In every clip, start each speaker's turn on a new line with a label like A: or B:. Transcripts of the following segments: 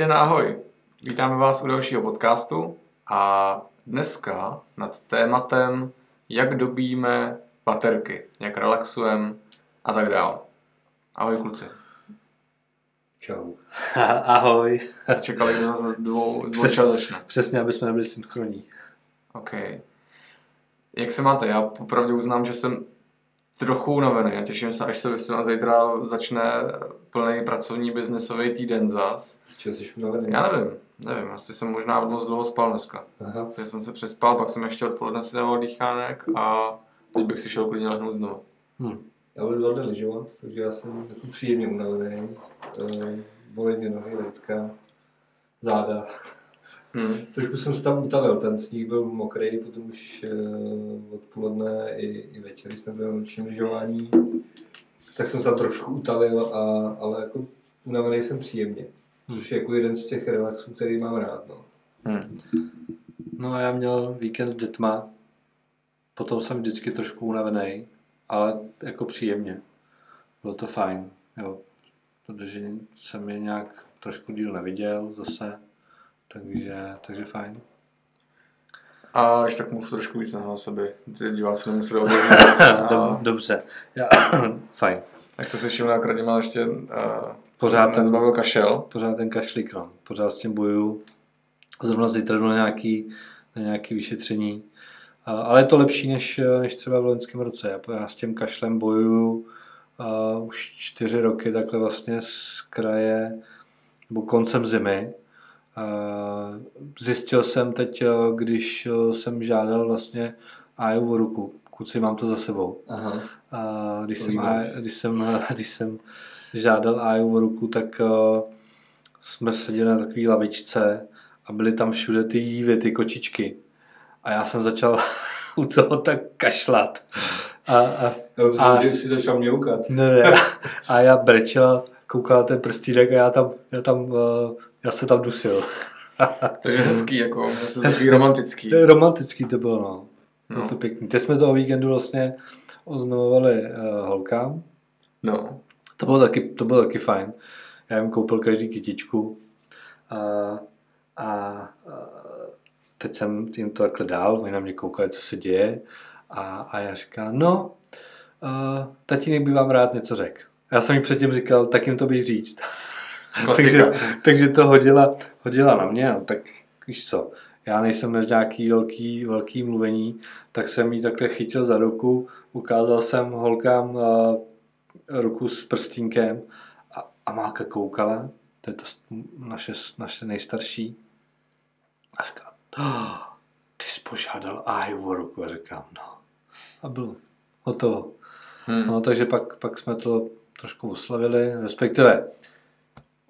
A: den, ahoj. Vítáme vás u dalšího podcastu a dneska nad tématem, jak dobíme baterky, jak relaxujeme a tak dále. Ahoj kluci.
B: Čau.
C: Ahoj.
A: Jste čekali, že zase dvou, dvou
C: Přes-
A: začne.
C: Přesně, aby jsme nebyli synchronní.
A: OK. Jak se máte? Já popravdě uznám, že jsem trochu unavený a těším se, až se vyspím a zítra začne plný pracovní biznesový týden zas.
B: Z čeho jsi unavený?
A: Já nevím, nevím, asi jsem možná moc dlouho spal dneska.
B: Aha.
A: Takže jsem se přespal, pak jsem ještě odpoledne si dával dýchánek a teď bych si šel klidně lehnout znovu.
C: Hm.
B: Já budu dva dny lyžovat, takže já jsem jako příjemně unavený. Eh, Bolí mě nohy, letka, záda.
A: Hmm.
B: Trošku jsem se tam utavil, ten sníh byl mokrý, potom už eh, odpoledne i, i večer, jsme byli na nočním lyžování, tak jsem se tam trošku utavil, a, ale jako unavený jsem příjemně. Což je jako jeden z těch relaxů, který mám rád. No.
A: Hmm.
C: No a já měl víkend s dětma, potom jsem vždycky trošku unavený, ale jako příjemně. Bylo to fajn, jo. Protože jsem je nějak trošku díl neviděl zase, takže, takže fajn.
A: A ještě tak mluv trošku víc na aby ty diváci nemuseli odezvat. A
C: Dobře, já, fajn.
A: jak jste slyšel na Kradima, ještě uh,
C: Pořád ten-
A: nezbavil kašel.
C: Pořád ten kašlík, no. Pořád s tím bojuju. Zrovna zítra na nějaký, na nějaký vyšetření. A, ale je to lepší, než, než třeba v loňském roce. Já, já s tím kašlem bojuju a už čtyři roky takhle vlastně z kraje, nebo koncem zimy. A zjistil jsem teď, a, když a, jsem žádal vlastně Aju o ruku. Kluci, mám to za sebou.
B: Aha.
C: A když,
B: To
C: jsem,
B: výborně.
C: když, jsem, když jsem žádal Aju o ruku, tak jsme seděli na takové lavičce a byly tam všude ty jívy, ty kočičky. A já jsem začal u toho tak kašlat. A, a,
B: Já myslím,
C: A-
B: že jsi začal mňoukat.
C: ne, a já brečel, ten prstínek a já tam, já tam, uh, já se tam dusil.
A: Takže hezký, jako, takový romantický.
C: Romantický to bylo, no. Bylo
A: No.
C: to pěkný. Teď jsme toho víkendu vlastně oznamovali uh, holkám,
A: No.
C: To bylo taky, to bylo taky fajn. Já jim koupil každý kytičku a, a, a teď jsem jim to takhle dal, oni na mě koukali, co se děje a, a já říkám, no, uh, tatínek by vám rád něco řekl. Já jsem jim předtím říkal, tak jim to bych říct. takže, takže to hodila, hodila na mě, no, tak víš co, já nejsem než nějaký velký, velký mluvení, tak jsem jí takhle chytil za ruku, ukázal jsem holkám uh, ruku s prstínkem a, a máka koukala, to je to s- naše, naše nejstarší, a říká, oh, ty jsi požádal Aju o ruku a říkám, no. A bylo hotovo.
A: Hmm.
C: No, takže pak, pak jsme to trošku oslavili, respektive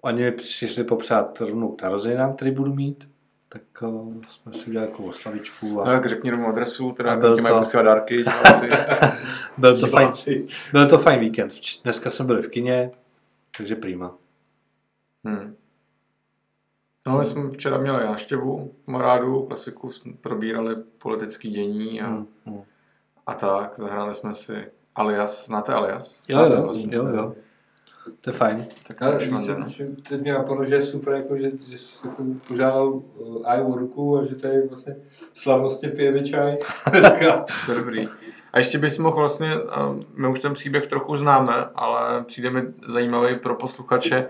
C: oni mi přišli popřát rovnou k narozeninám, který budu mít, tak uh, jsme si udělali jako oslavičku a
A: tak řekni rovnou adresu, teda
C: A byl
A: ti mají
C: to-
A: posílat dárky,
C: byl to, fajn, byl to fajn víkend. Dneska jsme byli v kině, takže prima.
A: Hmm. No, my jsme včera měli návštěvu kamarádu, klasiku, jsme probírali politický dění a,
C: Hmm. Hmm.
A: a tak, zahráli jsme si Alias, znáte Alias?
C: Jo,
A: Znáte
C: jo,
A: vlastně?
C: jo, jo. To je fajn.
A: Tak
B: Ale
A: to je
B: víš,
A: švanda, no.
B: teď mě napadlo, že je super, jako, že, že jsi jako požádal uh, o ruku a že tady vlastně slavnostně pijeme čaj.
A: To je dobrý. A ještě bys mohl vlastně, a my už ten příběh trochu známe, ale přijde mi zajímavý pro posluchače,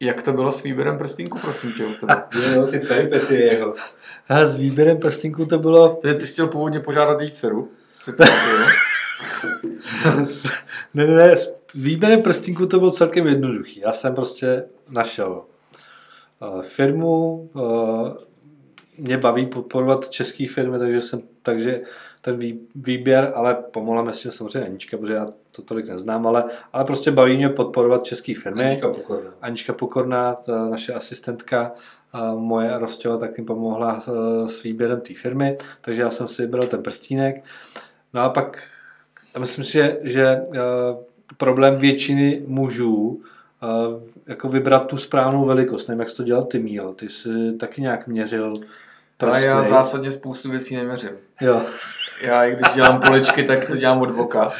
A: jak to bylo s výběrem prstínku, prosím tě, u tebe.
B: jo, ty peripety jeho.
C: A s výběrem prstínku to bylo,
A: Tedy ty jsi chtěl původně požádat její dceru.
C: Ne, ne, ne, s výběrem prstínku to bylo celkem jednoduchý. Já jsem prostě našel uh, firmu, uh, mě baví podporovat české firmy, takže jsem, takže ten vý, výběr, ale pomohla mi s tím samozřejmě Anička, protože já to tolik neznám, ale, ale prostě baví mě podporovat české firmy.
B: Anička Pokorná.
C: Anička Pokorná, ta naše asistentka, moje a Rostěva tak mi pomohla eh, s výběrem té firmy, takže já jsem si vybral ten prstínek. No a pak, já myslím si, že, že eh, problém většiny mužů eh, jako vybrat tu správnou velikost. Nevím, jak jsi to dělal ty, Míl. Ty jsi taky nějak měřil
A: Ale já zásadně spoustu věcí neměřím.
C: Jo.
A: Já, i když dělám poličky, tak to dělám od boka.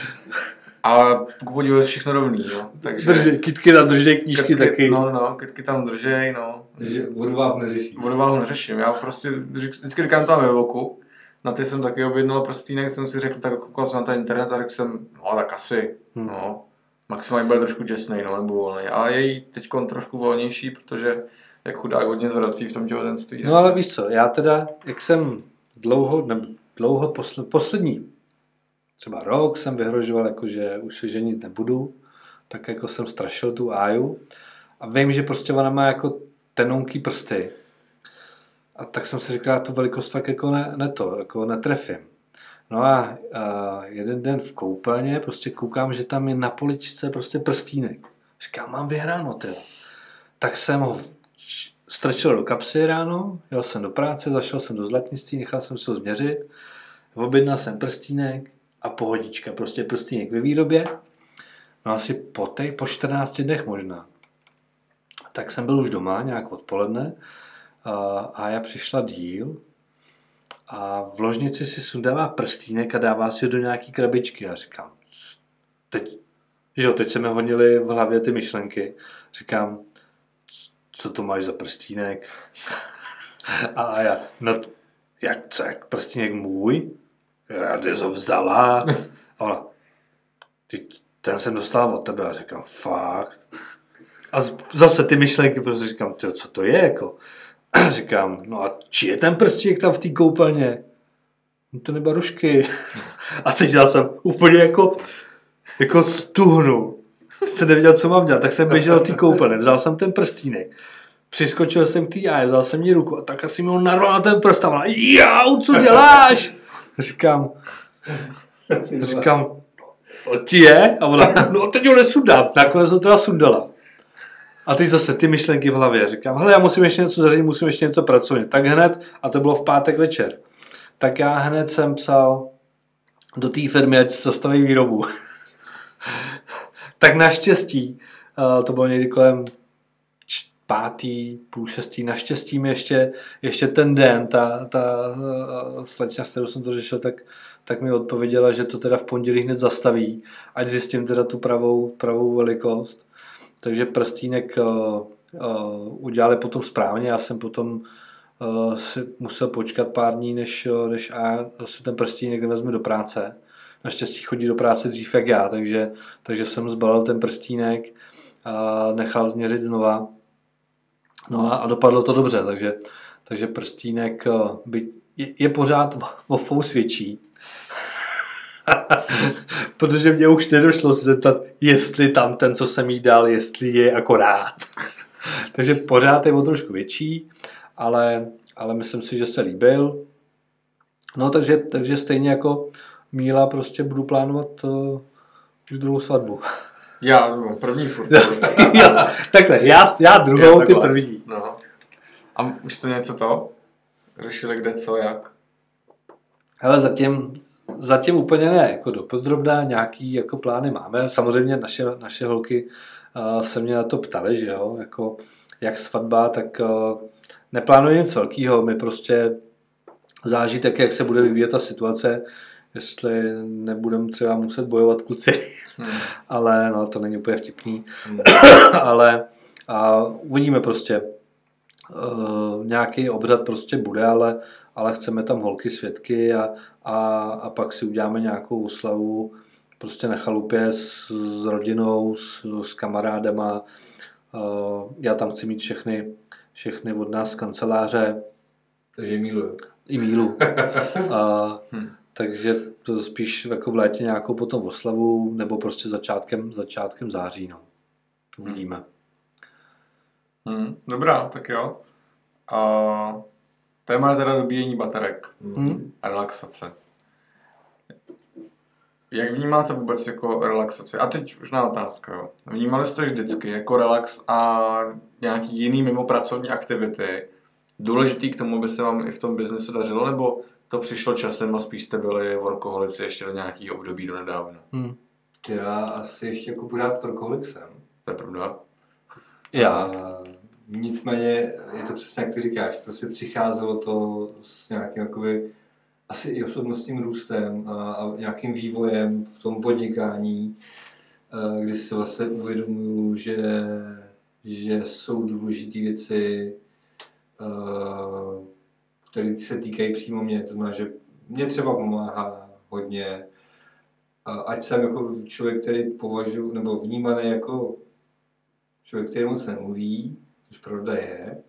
A: A podivu je všechno rovný, jo. Takže...
C: Držej, kitky tam držej, knížky
A: Kytky,
C: taky.
A: No, no, kytky tam držej, no.
B: Takže vodováh neřeší.
A: Vodováhu neřeším, já prostě vždycky říkám tam ve voku. Na ty jsem taky objednal prstínek, jsem si řekl, tak koukal jsem na ten internet a řekl jsem, no tak asi,
C: Hmm.
A: no. Maximálně bude trošku těsnej, no, nebo volný. A je jí teď trošku volnější, protože jak chudák hodně zvrací v tom těhotenství.
C: No ale víš co, já teda, jak jsem dlouho, ne, dlouho posle, poslední, třeba rok jsem vyhrožoval, jako, že už se ženit nebudu, tak jako jsem strašil tu Áju a vím, že prostě ona má jako tenonký prsty. A tak jsem si říkal, tu velikost fakt jako ne, ne to, jako netrefím. No a, a jeden den v koupelně prostě koukám, že tam je na poličce prostě prstínek. Říkám, mám vyhráno, ty. Tak jsem ho strčil do kapsy ráno, jel jsem do práce, zašel jsem do zlatnictví, nechal jsem si ho změřit, objednal jsem prstínek a pohodička, prostě prstínek ve výrobě. No asi po, tej, po 14 dnech možná. Tak jsem byl už doma nějak odpoledne a, a já přišla díl a v ložnici si sundává prstínek a dává si ho do nějaký krabičky. A říkám, teď, že jo, teď se mi honily v hlavě ty myšlenky. Říkám, "C- co to máš za prstínek? A já, no, jak, co, jak prstínek můj? Já ty ho vzala. A ona, ty, ten jsem dostal od tebe a říkám, fakt. A zase ty myšlenky, prostě říkám, co to je jako? Říkám, no a či je ten prstínek tam v té koupelně? No to nebyla rušky. A teď já jsem úplně jako, jako stuhnu. Jsem nevěděl, co mám dělat, tak jsem běžel do té koupelny, vzal jsem ten prstínek. Přiskočil jsem k té a vzal jsem jí ruku a tak asi mi ho narval na ten prst a ona, jau, co děláš? Říkám, říkám, no, ti je? A ona, no teď ho nesundám. Nakonec ho teda sundala. A teď zase ty myšlenky v hlavě. Říkám, hele, já musím ještě něco zařídit, musím ještě něco pracovat. Tak hned, a to bylo v pátek večer, tak já hned jsem psal do té firmy, ať zastaví výrobu. tak naštěstí, eh, to bylo někdy kolem pátý, půl šestý, naštěstí mi ještě, ještě ten den, ta, ta eh, slečna, s kterou jsem to řešil, tak, tak mi odpověděla, že to teda v pondělí hned zastaví, ať zjistím teda tu pravou, pravou velikost. Takže prstínek uh, uh, udělali potom správně, já jsem potom uh, si musel počkat pár dní, než, než a si ten prstínek vezme do práce. Naštěstí chodí do práce dřív jak já, takže, takže jsem zbalil ten prstínek a nechal změřit znova. No a, a dopadlo to dobře, takže, takže prstínek by, je, je pořád o fous větší. Protože mě už nedošlo se zeptat, jestli tam ten, co jsem jí dal, jestli je akorát. Takže pořád je o trošku větší, ale, ale myslím si, že se líbil. No takže, takže stejně jako Míla prostě budu plánovat uh, už druhou svatbu.
A: Já, no, první furt.
C: jo, takhle, já, já druhou,
A: Jo,
C: ty první.
A: No. A už jste něco to? Řešili kde, co, jak?
C: Ale zatím, zatím úplně ne, jako dopodrobná nějaký jako plány máme. Samozřejmě naše, naše holky uh, se mě na to ptaly, že jo, jako jak svatba, tak uh, neplánuje nic velkého, my prostě záží tak, jak se bude vyvíjet ta situace, jestli nebudeme třeba muset bojovat kluci,
A: Hmm.
C: ale no, to není úplně vtipný,
B: Hmm.
C: ale a uvidíme prostě. Uh, nějaký obřad prostě bude, ale, ale chceme tam holky svědky a, a, a pak si uděláme nějakou oslavu prostě na chalupě s, s rodinou, s, s kamarádama. Uh, já tam chci mít všechny, všechny od nás z kanceláře,
B: Takže miluju.
C: i mílu. A,
A: Hm.
C: takže to spíš jako v létě nějakou potom oslavu, nebo prostě začátkem, začátkem září. No. Uvidíme.
A: Hmm. Dobrá, tak jo. A téma je teda dobíjení baterek
C: Hmm.
A: a relaxace. Jak vnímáte vůbec jako relaxaci? A teď už na otázka, jo. Vnímali jste vždycky jako relax a nějaký jiný mimo pracovní aktivity důležitý k tomu, aby se vám i v tom biznesu dařilo, nebo to přišlo časem a spíš jste byli workoholici ještě do nějaký období do nedávna?
C: Hmm.
B: Já asi ještě jako pořád workoholik jsem.
A: To je pravda.
C: Já.
B: A nicméně je to přesně jak ty říkáš, prostě přicházelo to s nějakým jakoby asi i osobnostním růstem a, a nějakým vývojem v tom podnikání, eh, kdy si vlastně uvědomuju, že, že jsou důležité věci, eh, které se týkají přímo mě. To znamená, že mě třeba pomáhá hodně, ať jsem jako člověk, který považuji, nebo vnímaný jako člověk, který moc nemluví, což pravda je,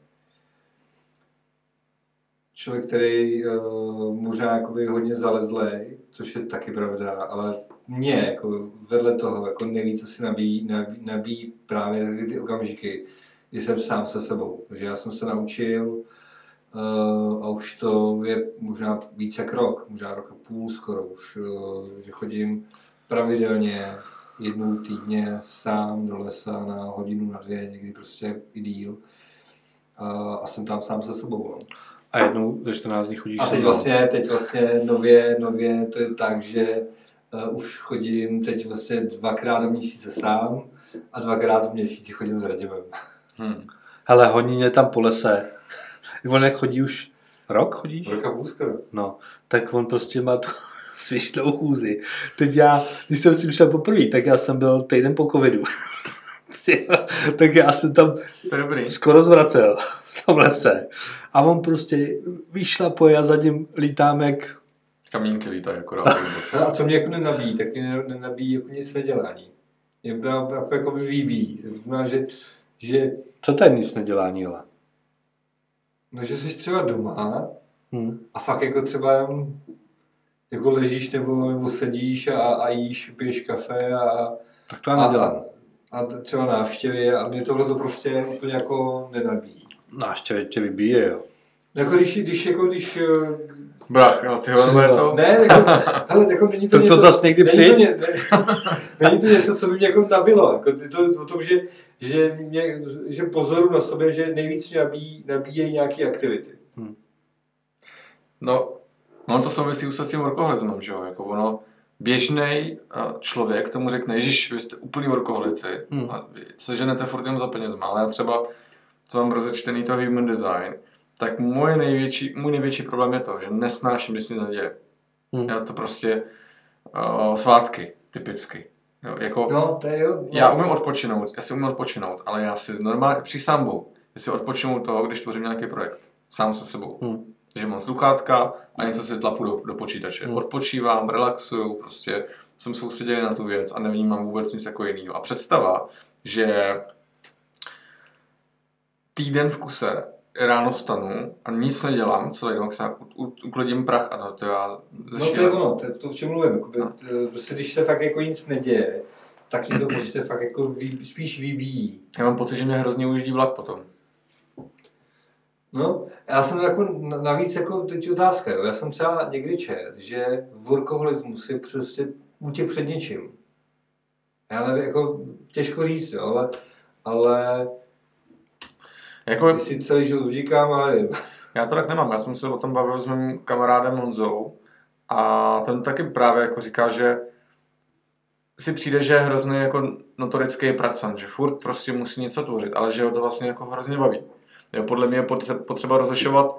B: člověk, který uh, možná jakoby hodně zalezlej, což je taky pravda, ale mě jako vedle toho jako nejvíc asi nabíjí, nabíjí, nabíjí právě ty okamžiky, kdy jsem sám se sebou. Takže já jsem se naučil uh, a už to je možná více jak rok, možná rok a půl skoro už, uh, že chodím pravidelně jednou týdně sám do lesa na hodinu, na dvě, někdy prostě i díl. A, a jsem tam sám se sebou. No.
C: A jednou ze 14 dní chodíš
B: A teď vlastně, teď vlastně nově, nově to je tak, že uh, už chodím teď vlastně dvakrát do měsíce sám a dvakrát v měsíci chodím s Radimem.
A: Hmm.
C: Hele, honí mě tam po lese. On jak chodí už rok chodíš?
B: Rok a půl skoro.
C: No, tak on prostě má tu svišnou chůzi. Teď já, když jsem si šel poprvé, tak já jsem byl týden po covidu. tak já jsem tam
A: dobrý.
C: skoro zvracel v tom lese. A on prostě vyšlapuje a za ním lítám jak...
A: Kamínky lítají akorát.
B: No a co mě jako nenabíjí, tak mě ne- nenabíjí jako nic nedělání. Mě jako, jako, jako. To znamená, že, že,
C: Co to je nic nedělání, ale?
B: no, že jsi třeba doma
C: Hm.
B: a fakt jako třeba jenom jako ležíš nebo, nebo sedíš a, a jíš, piješ kafe a,
C: Tak to já nedělám.
B: a, a třeba návštěvy a mě tohle to prostě úplně jako nenabíjí.
C: Náštěvě tě vybíje, jo.
B: Jako když, když, jako když, eh,
A: Brach, ale ty je to...
B: ne, jako, hele, jako není to,
C: To- to
B: něco,
C: zas někdy
B: není to, ně, ne, není to něco, co by mě jako nabilo, jako ty to o tom, že, že, mě, že pozoru na sobě, že nejvíc mě nabíjí, nabíjejí nějaké aktivity.
A: No, no to souvisí už se s tím workoholismem, že jo? Jako ono, běžný člověk tomu řekne, Ježíš, vy jste úplný workoholici
C: Hmm.
A: a vy se ženete furt jenom za penězma, ale já třeba, co mám rozečtený to human design, tak moje největší, můj největší problém je to, že nesnáším, když se nic neděje.
C: Hm.
A: Já to prostě uh, svátky, typicky. Jo, jako,
B: No, to je jo. No.
A: já umím odpočinout, já si umím odpočinout, ale já si normálně, přísám Bohu, já si odpočinu toho, když tvořím nějaký projekt, sám se sebou.
C: Hm.
A: Takže mám sluchátka a něco si tlapu do, do počítače.
C: Hmm.
A: Odpočívám, relaxuju, prostě jsem soustředěný na tu věc a nevnímám vůbec nic jako jiného. A představa, že týden v kuse ráno vstanu a nic nedělám, celý den, se uklidím prach a no, to já
B: No to je ono, to je to, o čem mluvím. Jakoby,
A: No.
B: eh, prostě, když se fakt jako nic neděje, tak ti to prostě fakt jako vy, spíš vybíjí.
A: Já mám pocit, že mě hrozně ujíždí vlak potom.
B: No, já jsem jako na- navíc jako teď otázka, jo. Já jsem třeba někdy čet, že workoholismus je prostě útěk před něčím. Já nevím, jako těžko říct, jo, ale, ale
A: Jako,
B: jestli celý život utíkám, ale nevím.
A: Já to tak nemám, já jsem se o tom bavil s mým kamarádem Honzou a ten taky právě jako říká, že si přijde, že je hrozný jako notorický pracant, že furt prostě musí něco tvořit, ale že ho to vlastně jako hrozně baví. Jo, podle mě je pot- potřeba rozlišovat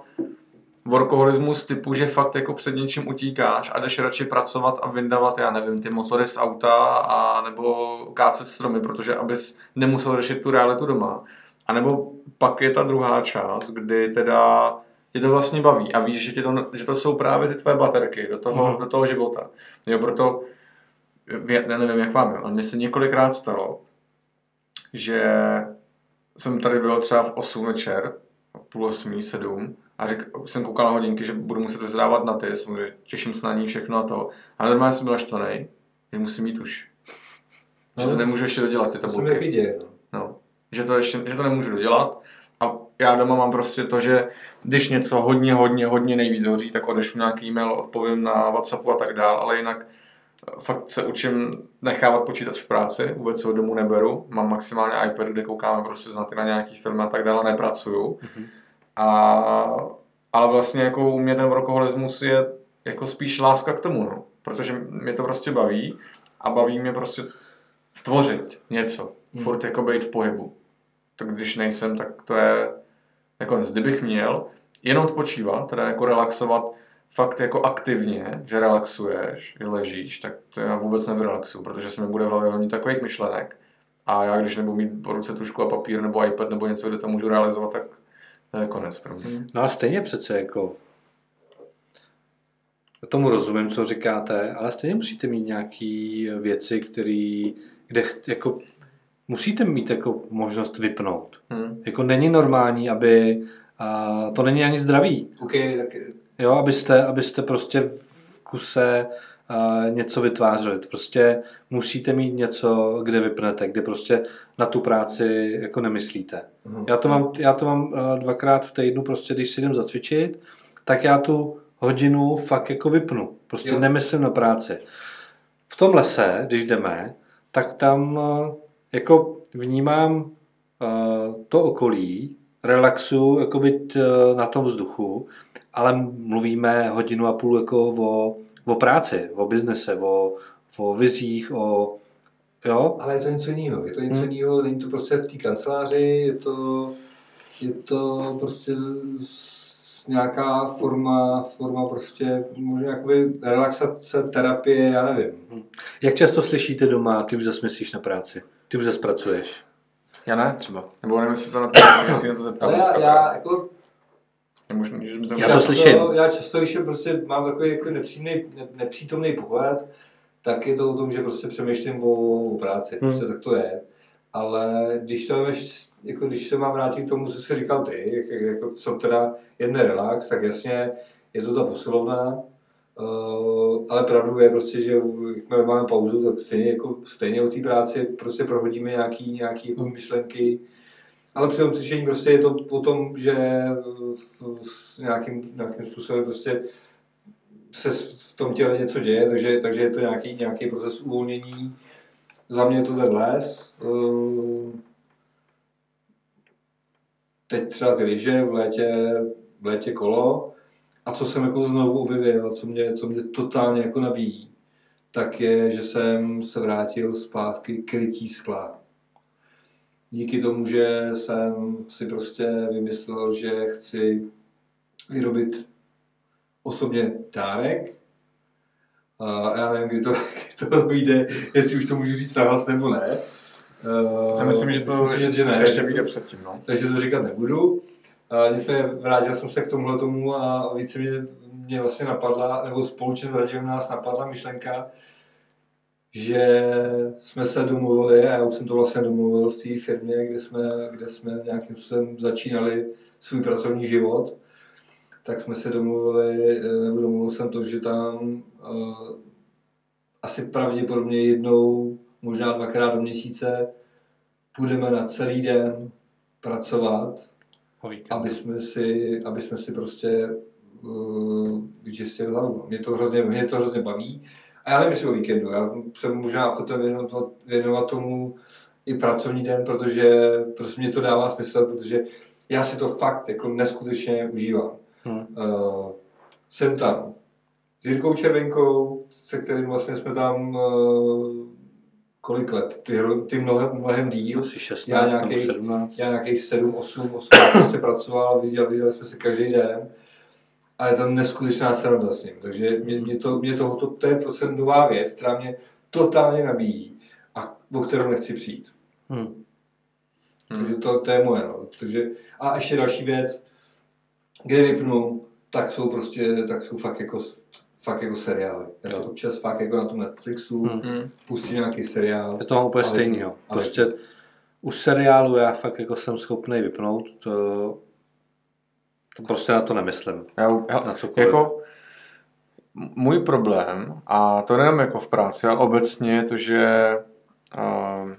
A: workoholismus typu, že fakt jako před něčím utíkáš a jdeš radši pracovat a vyndavat, já nevím, ty motory z auta a nebo kácet stromy, protože abys nemusel řešit tu realitu doma. A nebo pak je ta druhá část, kdy teda tě to vlastně baví a víš, že, tě to, že to jsou právě ty tvoje baterky do toho,
C: Mhm.
A: do toho života. Jo, proto, já nevím, jak vám je, ale mně se několikrát stalo, že jsem tady byl třeba v 8 večer, půl osmí, sedm, a řek, jsem koukal na hodinky, že budu muset vyzrávat na ty, samozřejmě těším se na ní všechno a to. A normálně jsem byl naštvaný, že musím mít už. Že to nemůžu ještě dodělat, ty
B: To
A: tabulky.
B: taky děje, no.
A: No, že to ještě, že to nemůžu dodělat. A já doma mám prostě to, že když něco hodně, hodně, hodně nejvíc hoří, tak odešlu nějaký e-mail, odpovím na Whatsappu a tak dál, ale jinak fakt se učím nechávat počítač v práci, vůbec ho domů neberu, mám maximálně iPad, kde koukáme prostě na, ty, na nějaký filmy a tak dále, nepracuju.
C: Mhm.
A: A, ale vlastně jako u mě ten workoholismus je jako spíš láska k tomu, no. protože mě to prostě baví a baví mě prostě tvořit něco,
B: Hmm.
A: furt jako být v pohybu. Tak když nejsem, tak to je jako kdybych měl jenom odpočívat, teda jako relaxovat fakt jako aktivně, že relaxuješ, že ležíš, tak to já vůbec nevyrelaxuju, protože se mi bude v hlavě hodně takových myšlenek. A já, když nebudu mít po ruce tušku a papír nebo iPad nebo něco, kde to můžu realizovat, tak to je konec pro mě.
C: No a stejně přece jako tomu rozumím, co říkáte, ale stejně musíte mít nějaké věci, které, kde jako musíte mít jako možnost vypnout.
A: Hmm.
C: Jako není normální, aby a to není ani zdravý.
B: OK, tak
C: Jo, abyste, abyste prostě v kuse a, něco vytvářeli. Prostě musíte mít něco, kde vypnete, kde prostě na tu práci jako nemyslíte.
B: Mhm.
C: Já to mám, já to mám a, dvakrát v týdnu, prostě když si jdem zacvičit, tak já tu hodinu fakt jako vypnu. Prostě
B: Jo.
C: nemyslím na práci. V tom lese, když jdeme, tak tam a, jako vnímám a, to okolí, relaxu, jako být a, na tom vzduchu, ale mluvíme hodinu a půl jako o, o práci, o biznese, o, o vizích, o jo,
B: Ale je to něco jiného. Je to něco
C: Hmm.
B: jiného, není to prostě v té kanceláři, je to, je to prostě z, z nějaká forma, forma prostě možná jakoby relaxace, terapie, já nevím.
C: Jak často slyšíte doma, ty už zase myslíš na práci, ty už zase pracuješ.
A: Já ne třeba. Nebo nevím, jestli to na to, jestli na to zeptal
B: Ale já, já jako
C: Já to
B: často,
C: slyším.
B: Já často, když je prostě mám takový jako nepřímný, ne, nepřítomný pohled, tak je to o tom, že prostě přemýšlím o, o práci.
C: Hmm.
B: Prostě tak to je. Ale když to máš, jako když se mám vrátit k tomu, co jsi říkal ty, jak, jak- jako, co teda jedne relax, tak jasně je to ta posilovna, Uh, ale pravdou je prostě, že jakmile máme pauzu, tak stejně, jako, stejně o té práci prostě prohodíme nějaký, nějaký jako myšlenky, ale při tom cvičení prostě je to o tom, že v- s nějakým, nějakým způsobem prostě se v tom těle něco děje, takže, takže je to nějaký, nějaký proces uvolnění. Za mě je to ten les. Eh, Teď třeba ty lyže, v létě, v létě kolo. A co jsem jako znovu objevil, co mě, co mě totálně jako nabíjí, tak je, že jsem se vrátil zpátky k rytí skla díky tomu, že jsem si prostě vymyslel, že chci vyrobit osobně dárek. A já nevím, kdy to, kdy to vyjde, jestli už to můžu říct nahlas nebo ne.
A: Já myslím, že to
B: Myslím, že, že ne.
A: ještě vyjde předtím. No.
B: Takže to říkat nebudu. A nicméně vrátil jsem se k tomuhle tomu a více mě, mě vlastně napadla, nebo společně s Radimem nás napadla myšlenka, že jsme se domluvili, a já už jsem to vlastně domluvil v té firmě, kde jsme, kde jsme nějakým způsobem začínali svůj pracovní život, tak jsme se domluvili, nebo domluvil jsem to, že tam uh, asi pravděpodobně jednou, možná dvakrát do měsíce půjdeme na celý den pracovat, aby jsme si, aby jsme si prostě uh, vyčistili hlavu. Mě to, hrozně, mě to hrozně baví. A já nevím, jestli o víkendu. Já jsem možná ochoten věnovat, věnovat tomu i pracovní den, protože prostě mě to dává smysl, protože já si to fakt jako neskutečně užívám.
C: Hmm.
B: Uh, jsem tam s Jirkou Červenkou, se kterým vlastně jsme tam uh, kolik let, ty, ty mnohem, mnohem díl.
C: Asi 16
B: Já nějakých-
C: 17.
B: Já nějakých 7, 8, 8 prostě pracoval, viděl, viděli jsme se každý den. A je to neskutečná sranda s ním. Takže mě, mě, to, mě to, to, to, je prostě nová věc, která mě totálně nabíjí a o kterou nechci přijít.
C: Hmm.
A: Hmm.
B: Takže to, to je moje. No. Takže, a ještě další věc, kde vypnu, tak jsou prostě, tak jsou fakt jako, fakt jako seriály. Já
C: Jo.
B: občas fakt jako na tom Netflixu
C: Hmm.
A: Hmm.
B: pustím nějaký seriál.
C: Je to mám úplně stejný, jo.
B: ale-
C: Prostě u seriálu já fakt jako jsem schopný vypnout, to, to prostě na to nemyslím.
A: Já, já,
C: Na cokoliv.
A: jako, můj problém, a to nejenom jako v práci, ale obecně je to, že uh,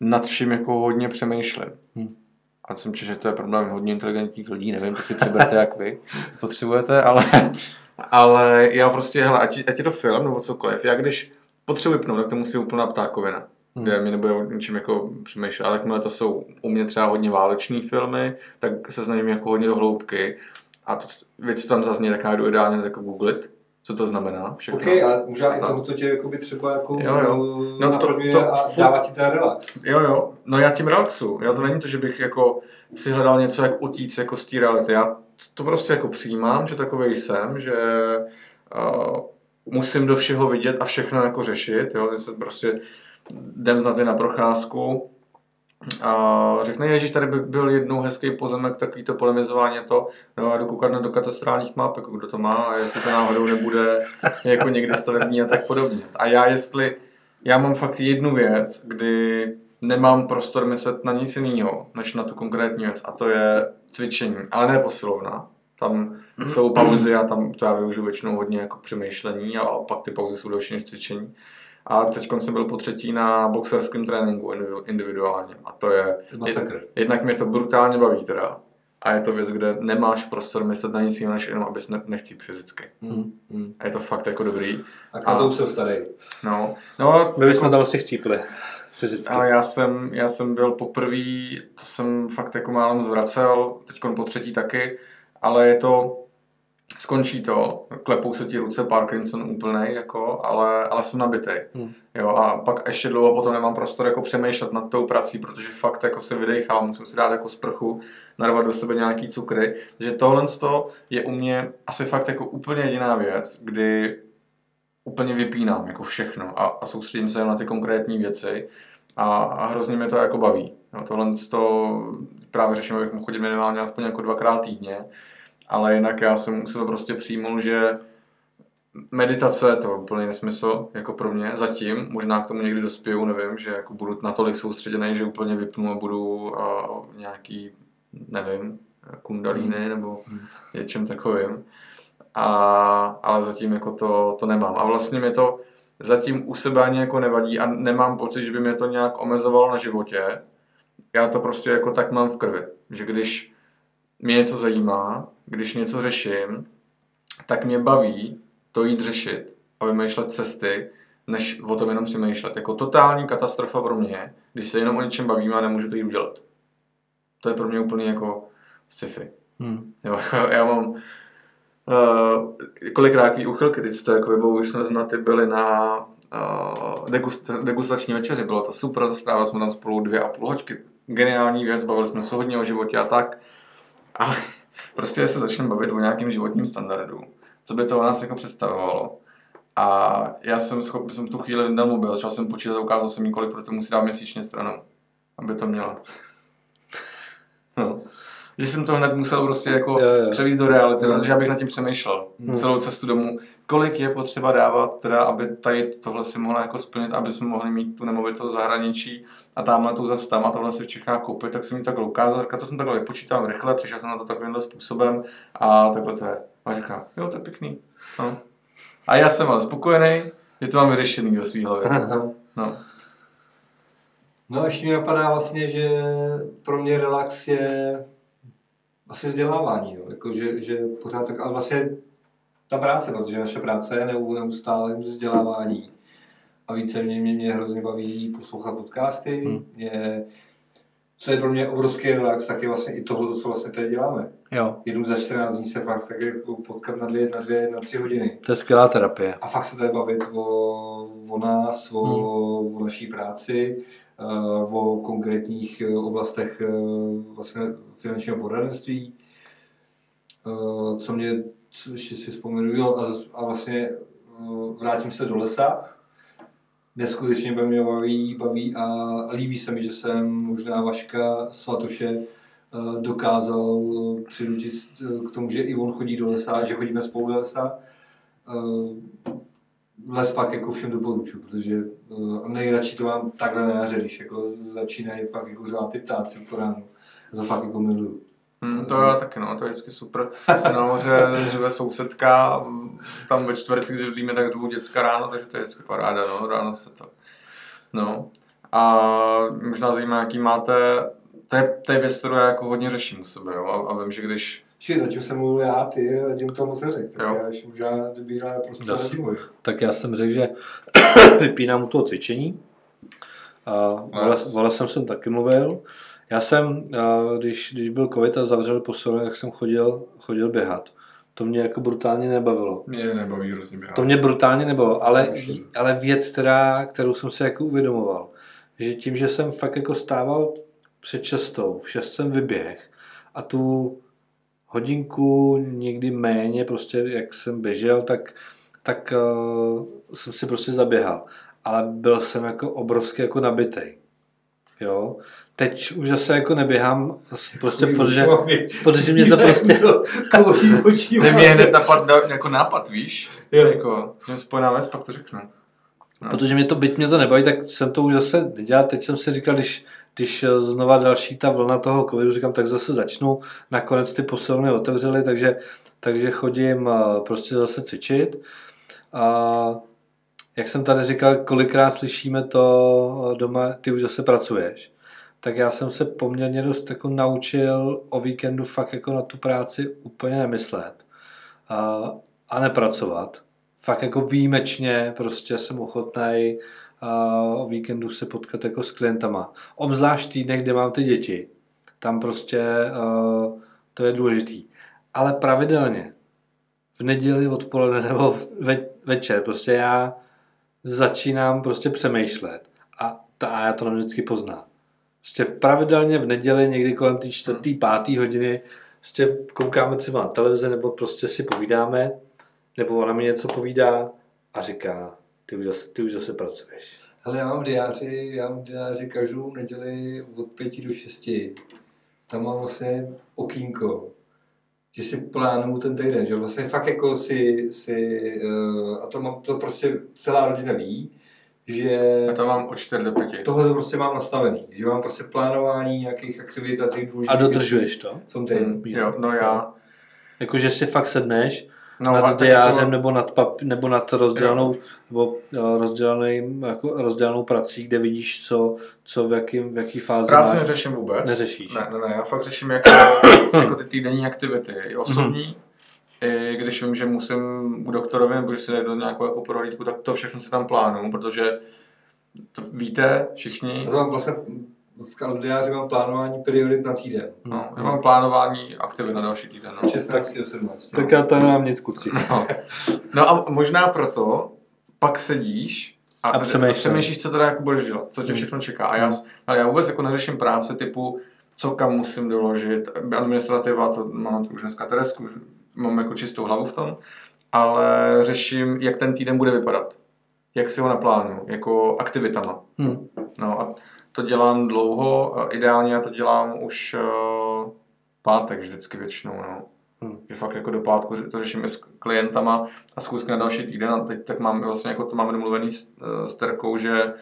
A: nad vším jako hodně přemýšlím.
C: Hmm.
A: A jsem čekal, že to je problém hodně inteligentních lidí, nevím, to si přeberte jak vy potřebujete, ale, ale já prostě, hele, ať, ať je to film nebo cokoliv, já když potřebuji vypnout, tak to musí být úplná ptákovina.
C: Hmm.
A: Kde mi nebude o ničem jako přemýšlet, ale jakmile to jsou u mě třeba hodně váleční filmy, tak se snažím jako hodně do hloubky a to věc, co tam zazní, tak já jdu ideálně jako googlit co to znamená všechno.
B: OK, ale možná i tohoto tě jakoby třeba jako
A: Jo, jo.
B: no,
A: to- to
B: a dává ti ten relax.
A: Jo, jo, no já tím relaxu. Já to není to, že bych jako si hledal něco, jak utíct jako z té reality. Já to prostě jako přijímám, že takový jsem, že uh, musím do všeho vidět a všechno jako řešit. Jo? Že se prostě jdem znat na procházku a řekne, Ježíš, tady by byl jednou hezký pozemek, takový to polemizování to, no a jdu koukat na do katastrálních map, jako kdo to má a jestli to náhodou nebude jako někde stavební a tak podobně. A já jestli, já mám fakt jednu věc, kdy nemám prostor myslet na nic jiného, než na tu konkrétní věc a to je cvičení, ale ne posilovna. Tam jsou pauzy a tam to já využiju většinou hodně jako přemýšlení a pak ty pauzy jsou delší než cvičení. A teď jsem byl po třetí na boxerském tréninku individu- individuálně a to je,
B: Masakr.
A: jednak mě to brutálně baví teda a je to věc, kde nemáš prostor myslet na nic jiného, než jenom abys ne, nechcíp fyzicky.
B: Hmm. Hmm.
A: A je to fakt jako dobrý.
B: A už jsem starý.
A: No, no
C: My bychom tam asi chcípli. Fyzicky.
A: ale já jsem, já jsem byl poprvé, to jsem fakt jako málem zvracel, teď po třetí taky, ale je to, skončí to, klepou se ti ruce Parkinson úplnej, jako, ale, ale jsem nabitej.
C: Hmm.
A: Jo, a pak ještě dlouho potom nemám prostor jako přemýšlet nad tou prací, protože fakt jako se vydechám, musím si dát jako sprchu, narvat do sebe nějaký cukry. Takže tohle je u mě asi fakt jako úplně jediná věc, kdy úplně vypínám jako všechno a, a soustředím se jen na ty konkrétní věci a, a hrozně mě to jako baví. No, tohle to právě řeším, abych mohl chodit minimálně aspoň jako dvakrát týdně, ale jinak já jsem sebe prostě přijmul, že meditace to je úplný nesmysl, jako pro mě, zatím, možná k tomu někdy dospěju, nevím, že jako budu natolik soustředěný, že úplně vypnu a budu uh, nějaký, nevím, kundalíny nebo něčem takovým. A, ale zatím jako to, to nemám. A vlastně mi to zatím u sebe ani jako nevadí a nemám pocit, že by mě to nějak omezovalo na životě. Já to prostě jako tak mám v krvi, že když mě něco zajímá, když něco řeším, tak mě baví to jít řešit a vymýšlet cesty, než o tom jenom přemýšlet. Jako totální katastrofa pro mě, když se jenom o něčem bavím a nemůžu to jít udělat. To je pro mě úplně jako sci-fi.
C: Hmm.
A: Jo, já mám uh, kolikrát uchylky, teď to jako vybavu, už jsme s Naty byli na uh, degust, degustační večeři, bylo to super, strávili jsme tam spolu dvě a půl hoďky, geniální věc, bavili jsme se hodně o životě a tak. A prostě se začneme bavit o nějakém životním standardu, co by to o nás jako představovalo. A já jsem schopný, jsem tu chvíli dal mobil, začal jsem počítat ukázal jsem jí, kolik pro to musí dát měsíčně stranou, aby to měla. No. Že jsem to hned musel prostě jako
C: Jo, jo.
A: převízt do reality, protože já bych nad tím přemýšlel
C: Hmm.
A: celou cestu domů. Kolik je potřeba dávat, teda, aby tady tohle si mohla jako splnit, aby jsme mohli mít tu nemovitost v zahraničí a tamhle tu zase tam a tohle si v Čechách koupit, tak jsem jí takhle ukázal, říká, to jsem takhle vypočítal rychle, přišel jsem na to takovýmhle způsobem a takhle to je. A říká, jo, to je pěkný. No. A já jsem ale spokojený, že to mám vyřešený ve svý hlavě. No.
B: No a ještě mi napadá vlastně, že pro mě relax je asi vzdělávání, jo. Jako, že, že pořád tak, ale vlastně ta práce, protože naše práce je neu- neustálém vzdělávání. A více mě, mě, mě hrozně baví poslouchat podcasty.
C: Hmm.
B: Mě, co je pro mě obrovský relax, tak je vlastně i tohle, co vlastně tady děláme.
C: Jo,
B: Jedu za 14 dní se fakt tak jako potkat na dvě, na dvě, na tři hodiny.
C: to je skvělá terapie.
B: A fakt se tady bavit o, o nás, o, o naší práci, eh, o konkrétních eh, oblastech eh, vlastně finančního poradenství. Eh, Co mě, co ještě si vzpomenu, jo, a, a vlastně eh, vrátím se do lesa. Neskutečně mě baví, baví a líbí se mi, že jsem možná Vaška Svatoše eh, dokázal přinutit k tomu, že i on chodí do lesa, že chodíme spolu do lesa. Les fakt jako všem doporučuji, protože nejradši to mám takhle na jaře, když jako začínají fakt jako řvát ty ptáci po ránu. To fakt jako miluju.
A: Hmm, to já taky, no, to je vždycky super. Nahoře žive sousedka, m, tam ve čtvrtci, kde bydlíme, tak řvu děcka ráno, takže to je vždycky paráda, no, ráno se to. No. A možná zajímá, jaký máte, to je, to je věc, kterou já jako hodně řeším u sebe, jo, a, a vím, že když,
B: Či zatím jsem mluvil já, ty, a tím to moc neřekl, tak
A: Jo.
B: já ještě možná dobírá prostě
C: Zas.
B: Radimuj.
C: Tak já jsem řekl, že vypínám u toho cvičení. A o les- o lese jsem taky mluvil. Já jsem, a když, když byl covid a zavřeli posilovny, tak jsem chodil, chodil běhat. to mě jako brutálně nebavilo.
A: Mě nebaví hrozně běhat.
C: To mě brutálně nebavilo, ale, ale věc, která, kterou jsem si jako uvědomoval, že tím, že jsem fakt jako stával před šestou, v šest jsem vyběh a tu hodinku, někdy méně, prostě jak jsem běžel, tak, tak uh, jsem si prostě zaběhal. Ale byl jsem jako obrovský jako nabitej. Jo. Teď už zase jako neběhám, prostě protože, protože mě to prostě...
A: Ne, mě hned napad, jako nápad, víš?
B: Jo.
A: Jako, s tím spojená věc, pak to řeknu. No.
C: Protože mě to, byť mě to nebaví, tak jsem to už zase nedělal. Teď jsem si říkal, když, když eh, znova další ta vlna toho covidu, říkám, tak zase začnu. Nakonec ty posilovny otevřely, takže, takže chodím eh, prostě zase cvičit. A jak jsem tady říkal, kolikrát slyšíme to eh, doma, ty už zase pracuješ. Tak já jsem se poměrně dost jako naučil o víkendu fakt jako na tu práci úplně nemyslet a, a nepracovat. Fakt jako výjimečně prostě jsem ochotný o víkendu se potkat jako s klientama. Obzvlášť týdny, kde mám ty děti. Tam prostě uh, to je důležitý. Ale pravidelně v neděli odpoledne nebo ve, večer prostě já začínám prostě přemýšlet a, ta, a já to vždycky poznám. Prostě pravidelně v neděli někdy kolem té čtvrtý, pátý hodiny prostě koukáme třeba na televizi nebo prostě si povídáme nebo ona mi něco povídá a říká, ty už zase, ty už zase pracuješ.
B: Ale já mám v diáři, já mám v diáři každou neděli od pěti do šesti. Tam mám vlastně okýnko, že si plánuju ten týden, že vlastně fakt jako si, si uh, a to, mám, to prostě celá rodina ví, že
A: Já to mám od 4 do 5.
B: tohle to prostě mám nastavený, že mám prostě plánování nějakých aktivit a těch důležitých
C: A dodržuješ to?
B: Jsem ten.
A: Hmm, jo, no já.
C: Jakože si fakt sedneš
A: No, a
C: nad diářem
A: jako-
C: nebo nad, pap, nebo nad rozdělanou, nebo eh, rozdělaný, jako rozdělanou prací, kde vidíš, co, co v, jakým, v jaký fázi
A: Práci
C: máš.
A: neřeším vůbec.
C: Neřešíš.
A: Ne, ne, ne, já fakt řeším jako, jako ty týdenní aktivity, i osobní. I když vím, že musím u doktorovi nebo že si jdu na nějakou jako prohlídku, tak to všechno si tam plánuju, protože to víte všichni.
B: Já to mám vlastně v kalendáři mám plánování priorit na týden.
A: No, já mám plánování aktivit na další týden. No.
B: 16. do 17.
C: Tak já to nemám nic, kuci.
A: No. no a možná proto pak sedíš a,
C: A přemýšlíš.
A: přemýšlíš, co teda jako budeš dělat, co tě
C: Hmm.
A: všechno čeká. A já, ale já vůbec jako neřeším práce typu, co kam musím doložit, administrativa, to mám tu už dneska Teresku, mám jako čistou hlavu v tom, ale řeším, jak ten týden bude vypadat. Jak si ho naplánuju, jako aktivitama.
C: Hm.
A: No a to dělám dlouho, ideálně já to dělám už uh, pátek vždycky většinou, no.
C: Hmm.
A: Že fakt jako do pátku to řeším s klientama a schůzky na další týden a teď tak mám vlastně jako to máme domluvený s, eh, s Terkou, že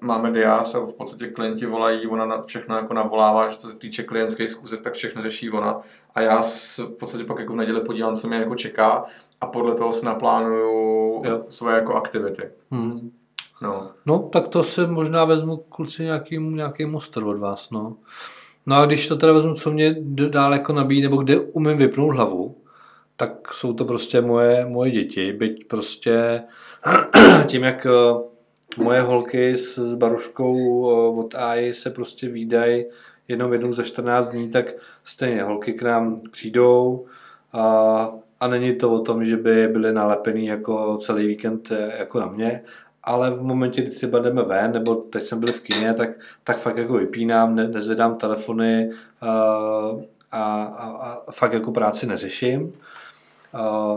A: máme diář a v podstatě klienti volají, ona na, všechno jako navolává, že co se týče klientských schůzek, tak všechno řeší ona a já v podstatě pak jako v neděli podívám, co mě jako čeká a podle toho si naplánuju
C: Jo.
A: svoje jako aktivity.
C: Hm.
A: No.
C: No, tak to se možná vezmu kluci nějaký, nějaký mustr od vás, no. No a když to teda vezmu, co mě dál jako nabíjí, nebo kde umím vypnout hlavu, tak jsou to prostě moje, moje děti, byť prostě tím, jak eh, moje holky s, s Baruškou eh, od AI se prostě výdají jednou jednou za 14 dní, tak stejně holky k nám přijdou a, a není to o tom, že by byly nalepený jako celý víkend eh, jako na mě, ale v momentě, kdy třeba jdeme ven, nebo teď jsme byli v kině, tak, tak fakt jako vypínám, ne, nezvedám telefony a, a, a, a fakt jako práci neřeším. A,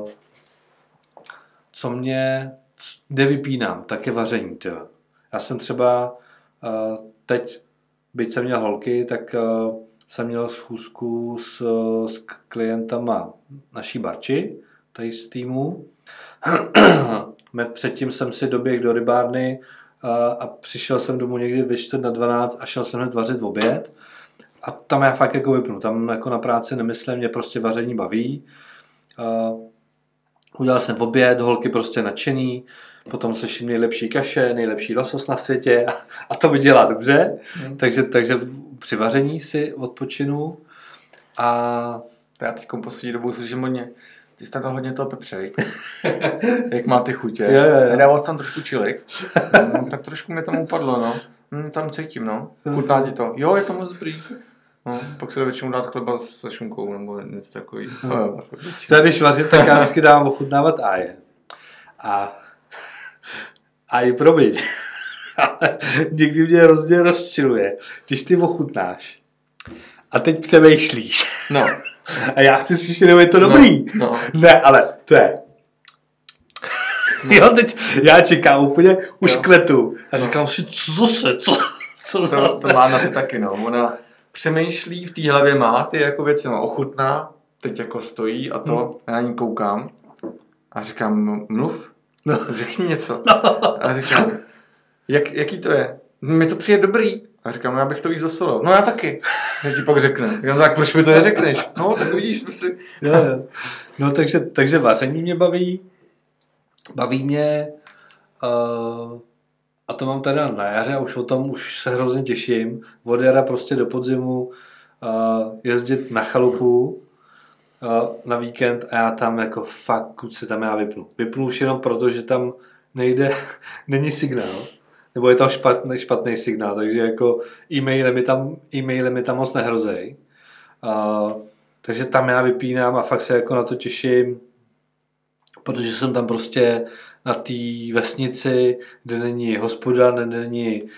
C: co mě, kde vypínám, tak je vaření. Tyjo. Já jsem třeba a, teď, byť jsem měl holky, tak a, jsem měl schůzku s, s klientama naší Barči, tady z týmu. Předtím jsem si doběhl do rybárny a, a přišel jsem domů někdy ve 4 na 12 a šel jsem hned vařit v oběd. A tam já fakt jako vypnu, tam jako na práci nemyslím, mě prostě vaření baví. Udělal jsem v oběd, holky prostě nadšený, potom slyším nejlepší kaše, nejlepší losos na světě a, a to mi dělá dobře.
A: Hmm.
C: Takže, takže při vaření si odpočinu a
A: To já teď poslední dobou slyším hodně. Ty jsi tam dal hodně toho pepře? Jak má ty chutě.
C: Jo, jo, jo.
A: Nedával jsi tam trošku čilik. No, tak trošku mě tam upadlo, no. Hm, tam cítím, no. Chutná ti to. Jo, je to moc dobrý. No, pak se dá většinou dát chleba se šunkou nebo něco takového.
C: No.
A: No, jako
C: To je, když vařím, tak já vždycky dávám ochutnávat áje. A aj promiň. Ale někdy mě hrozně rozčiluje, když ty ochutnáš a teď přemýšlíš.
A: no,
C: A já chci slyšet, je to
A: no,
C: dobrý.
A: No,
C: Ne, ale to je. Jo, teď já čekám úplně, už
A: Jo.
C: kvetu. A
A: No.
C: říkám si, co se, co, co
A: to,
C: zase?
A: to má na to taky, no. Ona přemýšlí, v té hlavě má ty jako věci, no, ochutná, teď jako stojí a to,
C: Hmm.
A: já na ní koukám a říkám, "No, mluv,
C: No.
A: řekni něco. A říkám, jak, jaký to je? "No, Mi to přijde dobrý. A říkám, já bych to víc dosolil. No já taky. Já ti pak řekne. Říkám, tak proč mi to neřekneš? No, tak vidíš, jsme si...
C: Jo, jo. No takže, takže vaření mě baví. Baví mě uh, a to mám teda na jaře a už o tom už se hrozně těším. Od jara prostě do podzimu uh, jezdit na chalupu uh, na víkend a já tam jako fakt kuci tam já vypnu. Vypnu už jenom proto, že tam nejde, není signál. Nebo je tam špatný, špatný signál, takže jako e-maily mi tam, e-maily mi tam moc nehrozej. Uh, takže tam já vypínám a fakt se jako na to těším, protože jsem tam prostě na té vesnici, kde není hospoda, kde není uh,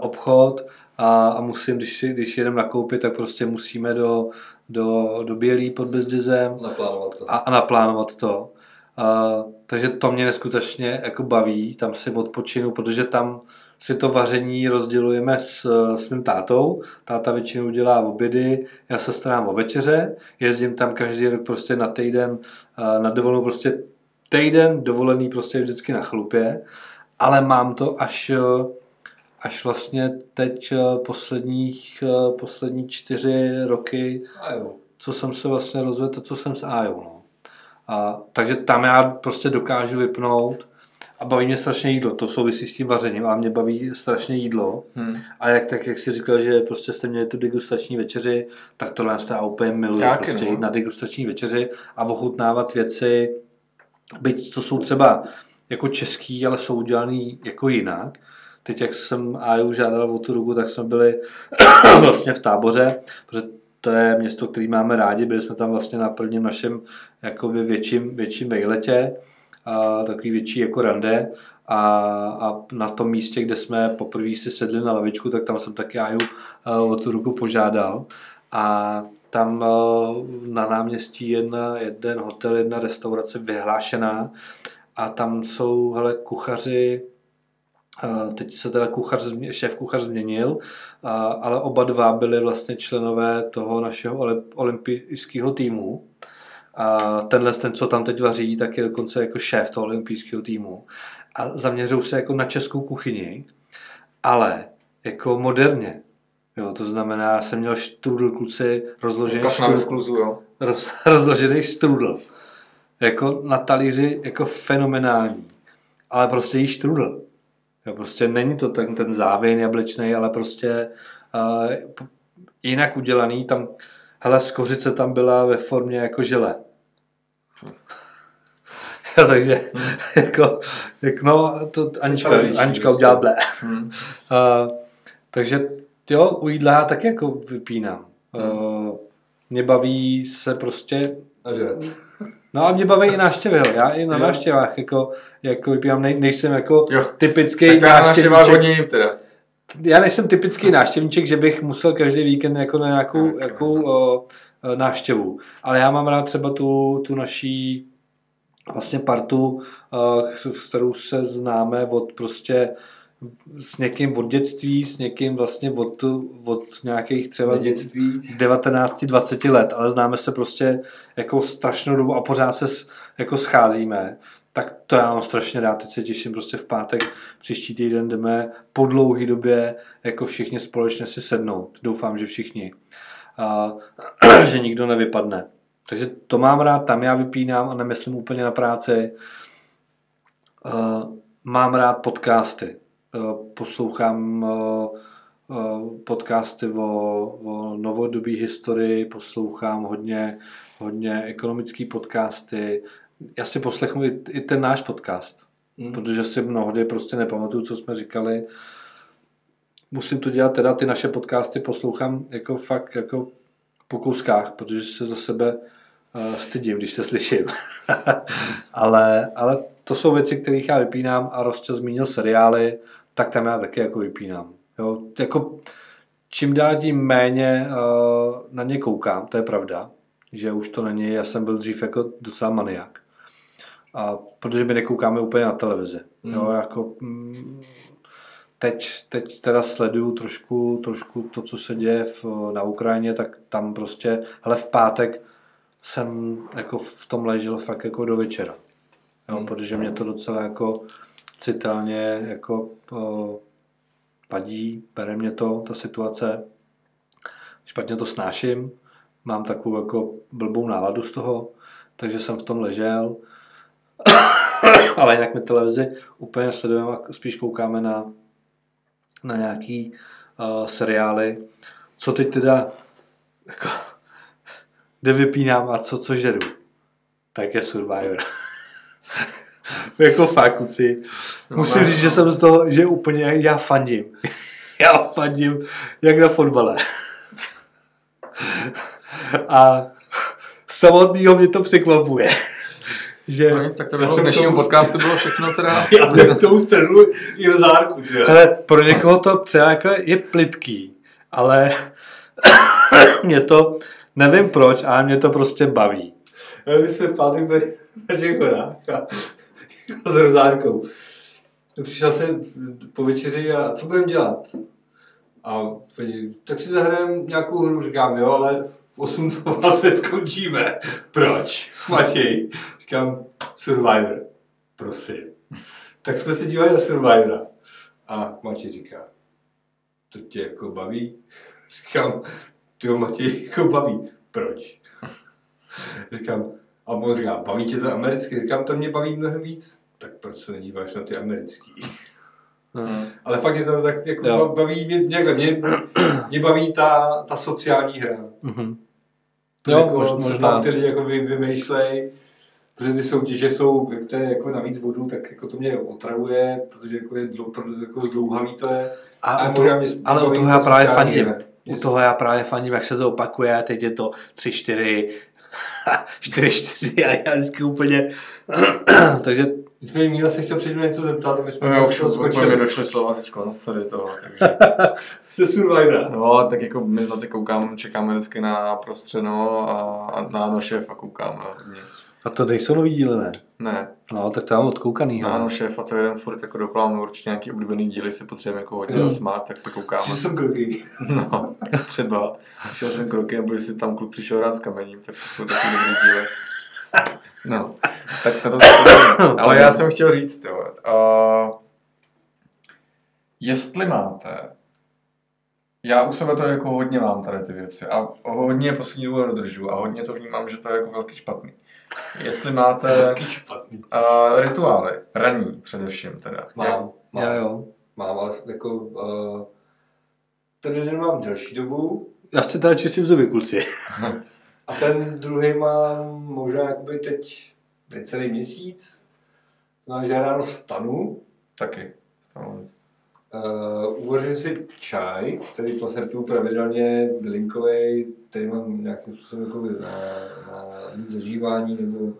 C: obchod a, a musím, když, když jedem nakoupit, tak prostě musíme do, do, do Bělý pod Bezdězem
B: Naplánovat to.
C: a, a naplánovat to. Uh, takže to mě neskutečně jako baví, tam si odpočinu, protože tam si to vaření rozdělujeme s, s mým tátou. Táta většinou dělá obědy, já se starám o večeře, jezdím tam každý rok prostě na týden, uh, na dovolenou prostě týden dovolený prostě vždycky na chlupě, ale mám to až, uh, až vlastně teď uh, posledních, uh, poslední čtyři roky co jsem se vlastně rozvedl, a co jsem s Ajou. No. A, takže tam já prostě dokážu vypnout a baví mě strašně jídlo. To souvisí s tím vařením, a mě baví strašně jídlo.
A: Hmm.
C: A jak tak, jak jsi říkal, že prostě jste měli tu degustační večeři, tak tohle já úplně miluji. Prostě
A: no.
C: jít na degustační večeři a ochutnávat věci, byť to jsou třeba jako český, ale jsou udělaný jako jinak. Teď, jak jsem Aju žádal o tu ruku, tak jsme byli vlastně v táboře, protože to je město, který máme rádi, byli jsme tam vlastně na prvním našem jakoby větším, větším vejletě, a takový větší jako rande. A, a na tom místě, kde jsme poprvé si sedli na lavičku, tak tam jsem taky Aju eh, o tu ruku požádal. A tam eh, na náměstí jedna, jeden hotel, jedna restaurace vyhlášená a tam jsou hele, kuchaři, eh, teď se teda kuchař, šéf kuchař změnil, ale oba dva byli vlastně členové toho našeho olymp- olympijského týmu. A tenhle, ten, co tam teď vaří, tak je dokonce jako šéf toho olympijského týmu. A zaměřují se jako na českou kuchyni, ale jako moderně. Jo, to znamená, já jsem měl štrudl kluci rozložený, štrudl,
A: vyskluzu, jo.
C: roz, rozložený strudl. Jako na talíři jako fenomenální. Ale prostě jí štrudl. Jo, prostě není to ten, ten závěn jablečný, ale prostě uh, jinak udělaný. Tam, hele, skořice tam byla ve formě jako žele. Jo, takže jako, jak no, to Anička, Anička
B: prostě.
C: udělala ble.
A: Hmm.
C: Uh, takže jo, u jídla já taky jako vypínám. Uh, mě baví se prostě? No a mě baví i návštěvy, já i na
B: Jo.
C: návštěvách jako, jako vypívám, nej, nejsem jako
A: Jo.
C: typický
A: Tak
C: návštěvníček.
A: hodně jim teda.
C: Já nejsem typický návštěvníček, že bych musel každý víkend jako na nějakou,
A: Tak,
C: nějakou o, o, návštěvu. Ale já mám rád třeba tu, tu naší vlastně partu, o, s kterou se známe od prostě s někým od dětství, s někým vlastně od, od nějakých třeba
B: dětství.
C: 19-20 let, ale známe se prostě jako strašnou dobu a pořád se jako scházíme. Tak to já mám strašně rád, teď se těším prostě v pátek, příští týden jdeme po dlouhé době jako všichni společně si sednout. Doufám, že všichni. A, že nikdo nevypadne. Takže to mám rád, tam já vypínám a nemyslím úplně na práci. Uh, mám rád podcasty. Uh, poslouchám uh, uh, podcasty o, o novodobí historii, poslouchám hodně, hodně ekonomický podcasty. Já si poslechnu i, i ten náš podcast,
B: Hmm.
C: protože si mnohdy prostě nepamatuju, co jsme říkali. musím to dělat, teda ty naše podcasty poslouchám jako fakt jako po kouskách, protože se za sebe uh, stydím, když se slyším. ale, ale to jsou věci, kterých já vypínám a Rostě zmínil seriály, tak tam já taky jako vypínám. Jo, jako čím dál tím méně uh, na ně koukám, to je pravda, že už to není, já jsem byl dřív jako docela maniak. A protože my nekoukáme úplně na televizi. Mm. Jo, jako, mm, teď, teď teda sleduju trošku, trošku to, co se děje v, na Ukrajině, tak tam prostě, hele v pátek jsem jako v tom ležel fakt jako do večera. Jo, mm. Protože mě to docela jako citelně jako o, vadí, bere mě to, ta situace. Špatně to snáším, mám takovou jako blbou náladu z toho, takže jsem v tom ležel. Ale jinak my televizi úplně sledujeme a spíš koukáme na, na nějaký uh, seriály. Co teď teda jako, kde vypínám a co, co žeru, tak je Survivor. jako fakt. No, Musím říct, že jsem z toho, že úplně já fandím. já fandím jak na fotbale. a samotného mě to překvapuje.
A: že... No, tak to bylo v dnešním podcastu bylo všechno teda...
B: Já jsem tou stranu i v zárku.
C: Ale pro někoho to třeba jako je plitký, ale mě to, nevím proč, ale mě to prostě baví.
B: My jsme v pátek byli na těch horách a s rozárkou. Přišel jsem po večeři a co budeme dělat? A tak si zahrajeme nějakou hru, říkám, jo, ale v 8.20 končíme. Proč, Matěj? Říkám, Survivor, prosím. tak jsme se dívali na Survivora. A Matěj říká, to tě jako baví? Říkám, ty ho Matěj jako baví. Proč? Říkám, a on říká, baví tě to americky? Říkám, to mě baví mnohem víc. Tak proč se nedíváš na ty americký? Hmm. Ale fakt je to tak, jako jo. baví mě, někde, mě, mě baví ta, ta sociální hra. Mm-hmm. To jo, jako, možná. co tam ty lidi jako vy, vymýšlej, protože ty soutěže jsou, jak to je jako na víc bodů, tak jako to mě otravuje, protože jako je dlou, jako zdlouhavý to je.
C: A, a to, mě, ale o toho já právě fandím. U toho já právě fandím, jak se to opakuje, teď je to 3, 4, 4, 4 a já vždycky úplně, takže
B: Nicméně Míla se chtěl předtím něco zeptat, aby jsme
A: no, už skočili. mi došly slova teď tady toho. Takže...
B: Jste Survivora.
A: No, tak jako my na ty koukám, čekáme vždycky na prostřeno a, a na ano šéf a koukám no, hodně.
C: A to nejsou nový díly, ne?
A: Ne.
C: No, tak to mám odkoukaný.
A: No, ano, šéf, a to je furt jako dokola, určitě nějaký oblíbený díly si potřebujeme jako hodně mm. zasmát, tak se koukáme.
B: Šel jsem kroky.
A: No, třeba. Šel jsem kroky, nebo si tam kluk přišel hrát s kamením, tak to jsou taky dobrý díly. No, tak to, Ale já jsem chtěl říct, jo, uh, jestli máte, já u sebe to jako hodně mám tady ty věci a hodně poslední dobu dodržu a hodně to vnímám, že to je jako velký špatný. Jestli máte uh, rituály, ranní především teda.
B: Mám, jak, mám, já jo. mám, ale jako uh, ten jeden mám delší dobu.
C: Já si teda čistím zuby, kluci.
B: A ten druhý mám možná jakoby teď necelý měsíc. No, že ráno vstanu.
A: Taky.
B: Uh, uvařím si čaj, který to piju pravidelně, bylinkový, který mám nějakým způsobem jako na, na zažívání nebo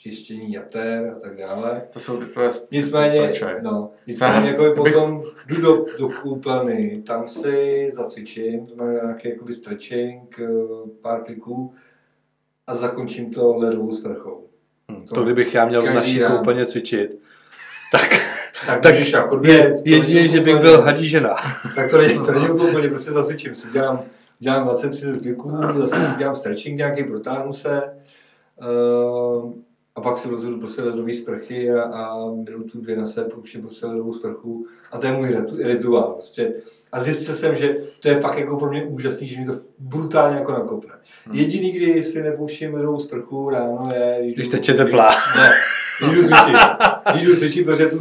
B: čištění jater a tak dále.
A: To jsou ty tvoje
B: Nicméně, no, nicméně jako potom jdu do, do koupelny, tam si zacvičím, to má nějaký jakoby stretching, eh, pár kliků a zakončím to ledovou sprchou.
C: Hmm, to, to kdybych já měl v naší koupelně cvičit, tak,
B: tak, tak na chodbě,
C: jedině, že bych byl hadí žena.
B: tak to není, to není úplně, prostě zacvičím si, dělám, dělám 20-30 kliků, zase dělám stretching nějaký, protáhnu se, uh, a pak si rozhodu prostě ledový sprchy a, a minutu dvě na sebe pouštím prostě ledovou sprchu a to je můj rituál. Prostě. A zjistil jsem, že to je fakt jako pro mě úžasný, že mi to brutálně jako nakopne. Hmm. Jediný, kdy si nepouštím ledovou sprchu ráno je...
C: Když, když teče teplá.
B: Ne, když jdu cvičit. Když jdu cvičit, protože tu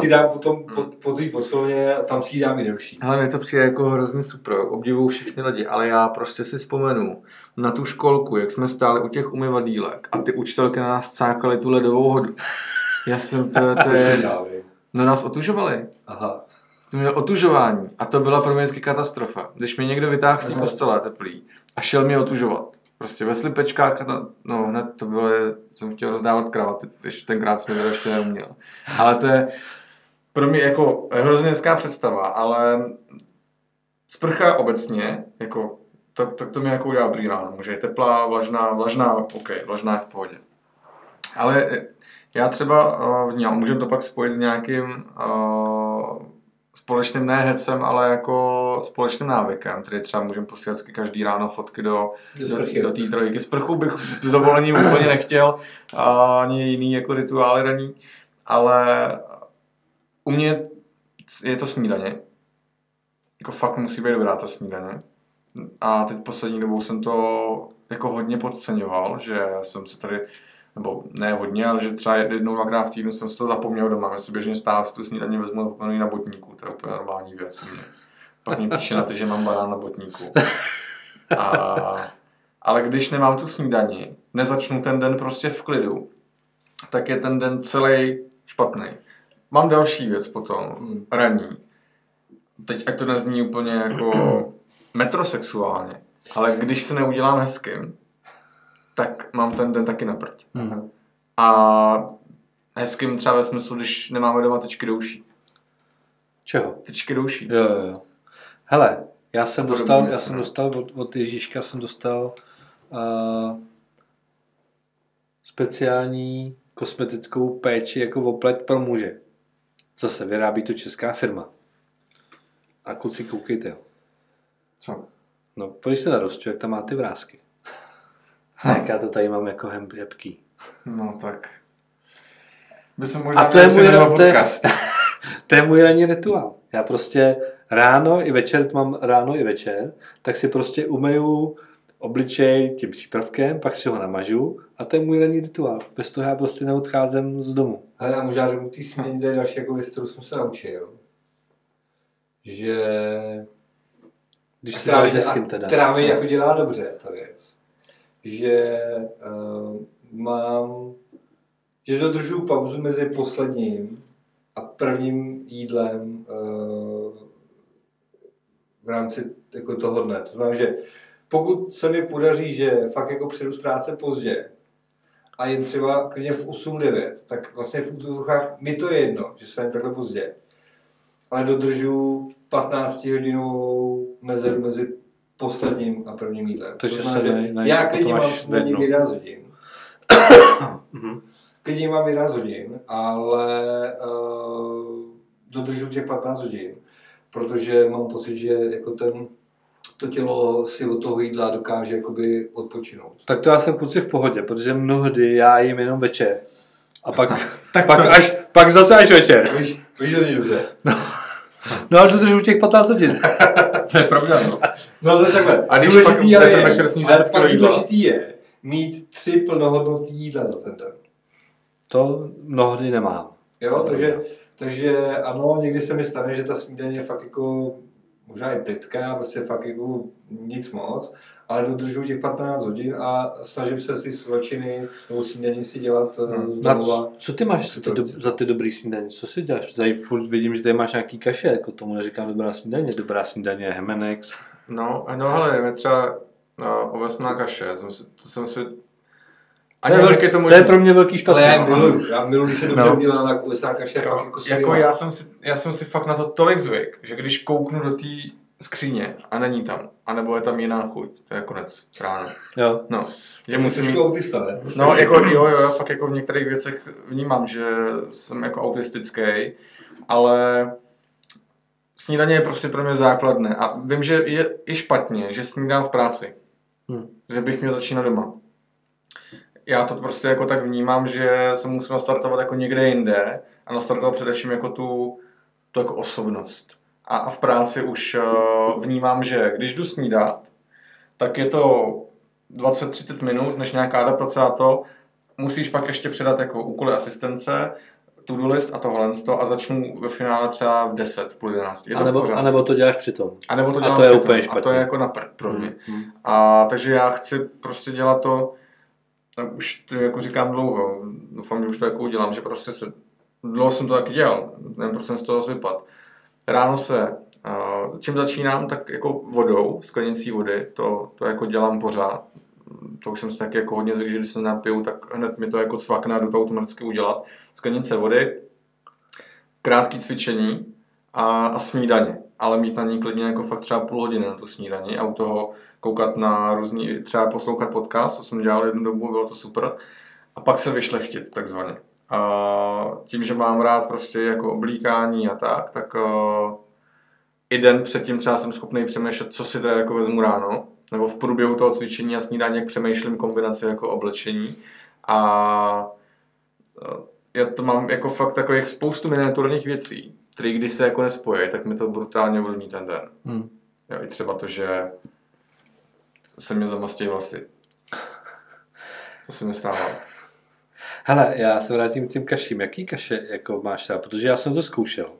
B: si dám potom po, po té posilovně a tam si ji dám i delší.
A: Ale mě to přijde jako hrozně super, obdivuju všechny lidi, ale já prostě si vzpomenu, na tu školku, jak jsme stáli u těch umyvadílek a ty učitelky na nás cákaly tu ledovou hodu. Já jsem, to, to je... No nás otužovali.
B: Aha.
A: jsem měl otužování a to byla pro mě vždycky katastrofa. Když mě někdo vytáhl z té postele teplý a šel mě otužovat. Prostě ve slipečkách, no, no hned to bylo, jsem chtěl rozdávat kravaty, když tenkrát jsem to ještě neuměl. Ale to je pro mě jako hrozně hezká představa, ale sprcha obecně, jako, tak, tak to mi jako udělá dobrý ráno. Může je teplá, vlažná, vlažná, OK, vlažná je v pohodě. Ale já třeba uh, můžeme to pak spojit s nějakým uh, společným ne hecem, ale jako společným návykem, který třeba můžeme posílat každý ráno fotky do,
B: Do
A: do té trojky. Sprchu bych s dovolením úplně nechtěl, a ani jiný jako rituály raní, ale u mě je to snídaně. Jako fakt musí být dobrá ta snídaně. A teď poslední dobou jsem to jako hodně podceňoval, že jsem se tady, nebo ne hodně, ale že třeba jednou, dvakrát v týdnu jsem si to zapomněl doma. Já si běžně stát tu snídaně vezmu a zapomenu ji na botníku. To je úplně normální věc u mě. Pak mi píše na to, že mám banán na botníku. A, ale když nemám tu snídani, nezačnu ten den prostě v klidu, tak je ten den celý špatný. Mám další věc potom,
B: Hmm.
A: raní. Teď ať to nezní úplně jako metrosexuálně, ale když se neudělám hezkým, tak mám ten den taky na prd.
C: Mhm.
A: A hezkým třeba ve smyslu, když nemáme doma tečky douší.
C: Čeho?
A: Tečky douší.
C: Jo, jo, jo. Hele, já jsem
A: Podobný
C: dostal, já jsem
A: no.
C: dostal od, od Ježíška jsem dostal uh, speciální kosmetickou péči jako oplet pro muže. Zase vyrábí to česká firma. A kluci, koukejte ho.
A: Co?
C: No, pojď se na rozču, jak tam má ty vrázky. Jak já to tady mám jako hem- hebký.
A: No tak. By se možná
C: A to je můj, to je,
A: podcast.
C: to je můj ranní rituál. Já prostě ráno i večer, to mám ráno i večer, tak si prostě umeju obličej tím přípravkem, pak si ho namažu a to je můj ranní rituál. Bez toho já prostě neodcházím z domu.
B: Ale já možná řeknu ty směny, to je další jako věc, kterou jsem se naučil. Že...
C: Když teda.
B: která mi jako dělá dobře, ta věc. Že uh, mám... Že dodržuju pauzu mezi posledním a prvním jídlem uh, v rámci jako toho dne. To znamená, že pokud se mi podaří, že fakt jako přijdu z práce pozdě a jen třeba klidně v 8-9, tak vlastně v úzovkách mi to je jedno, že jsem takhle pozdě. Ale dodržu 15 hodinovou mezeru mezi posledním a prvním jídlem.
C: Takže
B: To znamená,
C: se
B: že
C: nej- nej-
B: já klidně
C: máš
B: mám snídaní v 11 hodin.
C: Mhm.
B: Klidně mám 11 hodin, ale uh, dodržu těch 15 hodin, protože mám pocit, že jako ten, to tělo si od toho jídla dokáže jakoby odpočinout.
C: Tak to já jsem kluci v pohodě, protože mnohdy já jim jenom večer. A pak,
A: Tak
C: pak,
A: to-
C: až, pak zase až večer.
B: Víš, víš, že to není dobře.
C: No ale dodržu těch 15 hodin.
A: To je pravda, no.
B: No ale takhle.
A: A když
B: důležitý
A: pak
B: ale
A: večer
B: je- ale
A: 10
B: pak
A: jídla.
B: důležitý je mít tři plnohodnotné jídla za ten den.
C: To mnohdy nemám.
B: Jo, takže, takže ano, někdy se mi stane, že ta snídaně je fakt jako možná i plitka, prostě fakt jako nic moc, ale dodržuji těch 15 hodin a snažím se si svačiny nebo snídaní si dělat hmm. z
C: No
B: domova.
C: co, co ty máš za ty, do, za ty dobrý snídaně? Co si děláš? Tady furt vidím, že tady máš nějaký kaše, jako tomu neříkám dobrá snídaně. Dobrá snídaně je Hemenex.
A: No, no hele, je třeba no, ovesná kaše, to jsem si, to jsem si
C: To
A: ani
C: je,
A: nevím,
C: velký,
A: je to
C: to je pro mě velký
B: Ale
C: špatný.
B: já je
C: no.
B: miluju, já miluju, když je dobře
C: No.
B: udělaná, tak kaše je fakt
A: Jo,
B: jako
A: jako já jsem, si, já jsem si fakt na to tolik zvyk, že když kouknu do té skříně a není tam, anebo je tam jiná chuť, to je konec ráno.
C: Jo.
A: No, že
B: Musím
A: mít,
B: autista, ne?
A: No, jako jo, jo, já fakt jako v některých věcech vnímám, že jsem jako autistický, ale snídaně je prostě pro mě základné. A vím, že je i špatně, že snídám v práci.
C: Hm.
A: Že bych měl začínat doma. Já to prostě jako tak vnímám, že se musím nastartovat jako někde jinde a nastartovat především jako tu, tu jako osobnost. A, a v práci už uh, vnímám, že když jdu snídat, tak je to 20-30 minut, než nějaká adaptace a to, musíš pak ještě předat jako úkoly asistence, to-do list a tohle a začnu ve finále třeba v 10, v půl 11. Je to
C: A nebo, a nebo to děláš přitom.
A: a nebo to
C: a
A: dělám
C: to je
A: přitom.
C: úplně
A: A to
C: špatně.
A: je jako na prd pro mě.
C: Hmm.
A: A takže já chci prostě dělat to, už to jako říkám dlouho, doufám, že už to jako udělám, že prostě se, dlouho jsem to taky dělal, nevím, proč jsem z toho zvypad, ráno se, čím začínám, tak jako vodou, sklenicí vody, to, to jako dělám pořád. To už jsem si tak jako hodně zvyk, že když se napiju, tak hned mi to jako cvakne a jdu to automaticky udělat. Sklenice vody, krátký cvičení a, a snídaně. Ale mít na ní klidně jako fakt třeba půl hodiny na tu snídaní a u toho koukat na různý, třeba poslouchat podcast, co jsem dělal jednu dobu, bylo to super. A pak se vyšlechtit takzvaně. A tím, že mám rád prostě jako oblíkání a tak, tak uh, i den předtím třeba jsem schopný přemýšlet, co si teda jako vezmu ráno, nebo v průběhu toho cvičení a snídání, jak přemýšlím kombinaci jako oblečení. A uh, já to mám jako fakt takových spoustu miniaturních věcí, které když se jako nespojí, tak mi to brutálně ovlivní ten den.
C: Hmm.
A: Jo, I třeba to, že se mě zamastí vlasy. To se mi stává.
C: Hele, já se vrátím k těm kaším. Jaký kaše jako máš tam? Protože já jsem to zkoušel.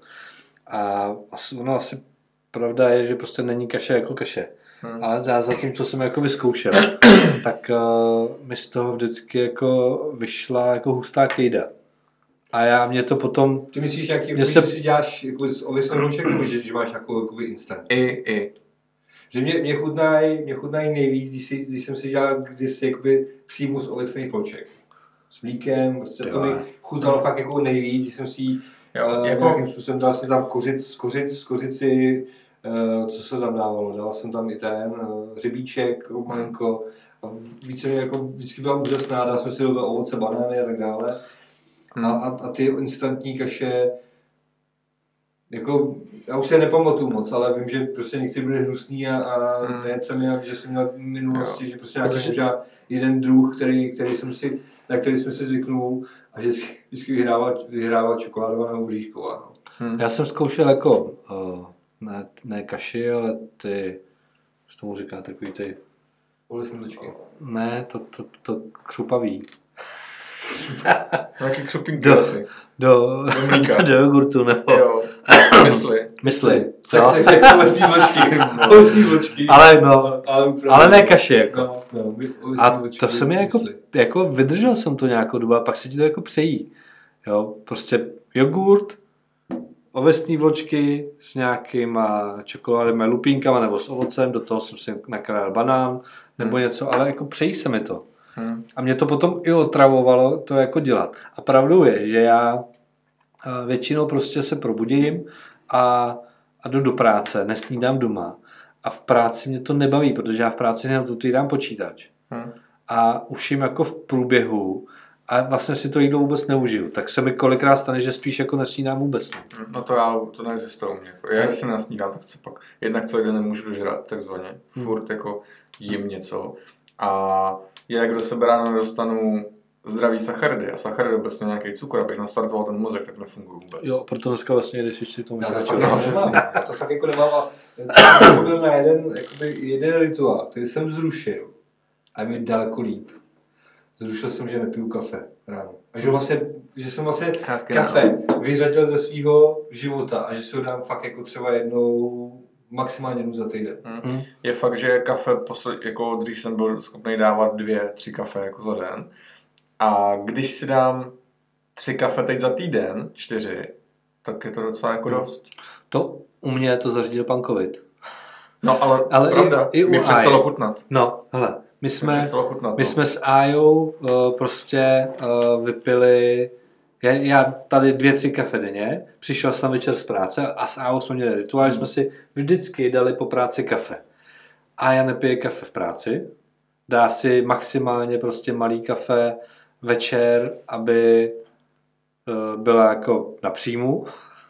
C: A asi, ono asi pravda je, že prostě není kaše jako kaše. Hmm. Ale já zatím, co jsem jako vyzkoušel, tak uh, mi z toho vždycky jako vyšla jako hustá kejda. A já mě to potom...
B: Ty myslíš, jak
C: Mně
B: se... si děláš jako z ověsnou ruček, nebo že, že máš jako jakoby instant?
A: I, i.
B: Že mě, mě chutnají mě chutnají nejvíc, když, si, když jsem si dělal kdysi jakoby přímo z ovesných vloček. S mlíkem, prostě to mi chutnalo fakt jako nejvíc, když jsem si jí
A: Jo,
B: uh,
A: jako-
B: nějakým způsobem dal jsem tam kořic, kořic, kořici, uh, co se tam dávalo, dal jsem tam i ten uh, řebíček, jako malinko, a více jako vždycky byla úžasná, dal jsem si do toho ovoce, banány a tak dále. A, a, a ty instantní kaše, jako, já už se je nepamatuju moc, ale vím, že prostě některé byly hnusný a, a
A: Hmm.
B: nejedl jsem je, že jsem měl v minulosti, že prostě nějaký možná jeden druh, který, který jsem si, na který jsem si zvyknul a vždycky, vždycky vyhrával, vyhrával čokoládová nebo říšková. No.
A: Hm.
C: Já jsem zkoušel jako, uh, ne, ne kaši, ale ty, co tomu říká, takový ty,
B: Ovesné vločky.
C: ne, to, to, to křupavý.
A: Nějaký křupinky
C: Do-
A: asi.
C: Do,
A: Do mlíka.
C: do jogurtu, nebo
A: Jo, mysli.
C: mysli.
B: Tak,
C: Jo?
B: ovesné vločky. Ovesné vločky.
C: Ale no,
B: ale,
C: ale ne kaši jako.
B: No, no,
C: A to se mi jako, jako vydržel jsem to nějakou dobu a pak se ti to jako přejí. Jo, prostě jogurt, ovesní vločky s nějakýma čokoládovými lupínkama nebo s ovocem, do toho jsem si nakrájel banán nebo
A: Hmm.
C: něco, ale jako přejí se mi to.
A: Hm.
C: A mě to potom i otravovalo to jako dělat. A pravdou je, že já eh, většinou prostě se probudím a, a jdu do práce, nesnídám doma. A v práci mě to nebaví, protože já v práci hned otvírám počítač.
A: Hm.
C: A už jim jako v průběhu a vlastně si to jídlo vůbec neužiju. Tak se mi kolikrát stane, že spíš jako nesnídám vůbec. No.
A: No to já, to neexistuje u mě. Já si nasnídám, tak co pak. Jednak celý den nemůžu dožrat, takzvaně.
C: Hmm.
A: Furt jako jím něco. A jak do sebe ráno nedostanu zdravý sacharidy a sacharidy obecně nějaký cukr, abych nastartoval ten mozek, tak nefungují vůbec.
C: Jo, proto dneska vlastně jdeš ještě tomu.
B: Já začal,
A: No, přesně.
B: nemám, já to fakt jako nemám a to byl na jeden, jakoby, jeden rituál, který jsem zrušil a je mi daleko líp. Zrušil jsem, že nepiju kafe ráno. A že, vlastně, že jsem vlastně
A: Tak,
B: kafe vyřadil ze svého života a že si ho dám fakt jako třeba jednou, maximálně jednou za týden.
C: Hm.
A: Je fakt, že kafe, posled, jako dřív jsem byl schopný dávat dvě, tři kafe jako za den. A když si dám tři kafe teď za týden, čtyři, tak je to docela jako
C: Hmm.
A: dost.
C: To u mě to zařídil pan covid.
A: No ale,
C: Ale i-
A: pravda,
C: i u
A: mi přestalo chutnat.
C: No, hele, my jsme. My
A: no.
C: jsme s Ajou uh, prostě uh, vypili, já, já tady dvě, tři kafe denně, přišel jsem večer z práce a s Ajou jsme měli rituál,
A: Hmm.
C: že jsme si vždycky dali po práci kafe. Aja nepije kafe v práci, dá si maximálně prostě malý kafe večer, aby uh, byla jako na příjmu,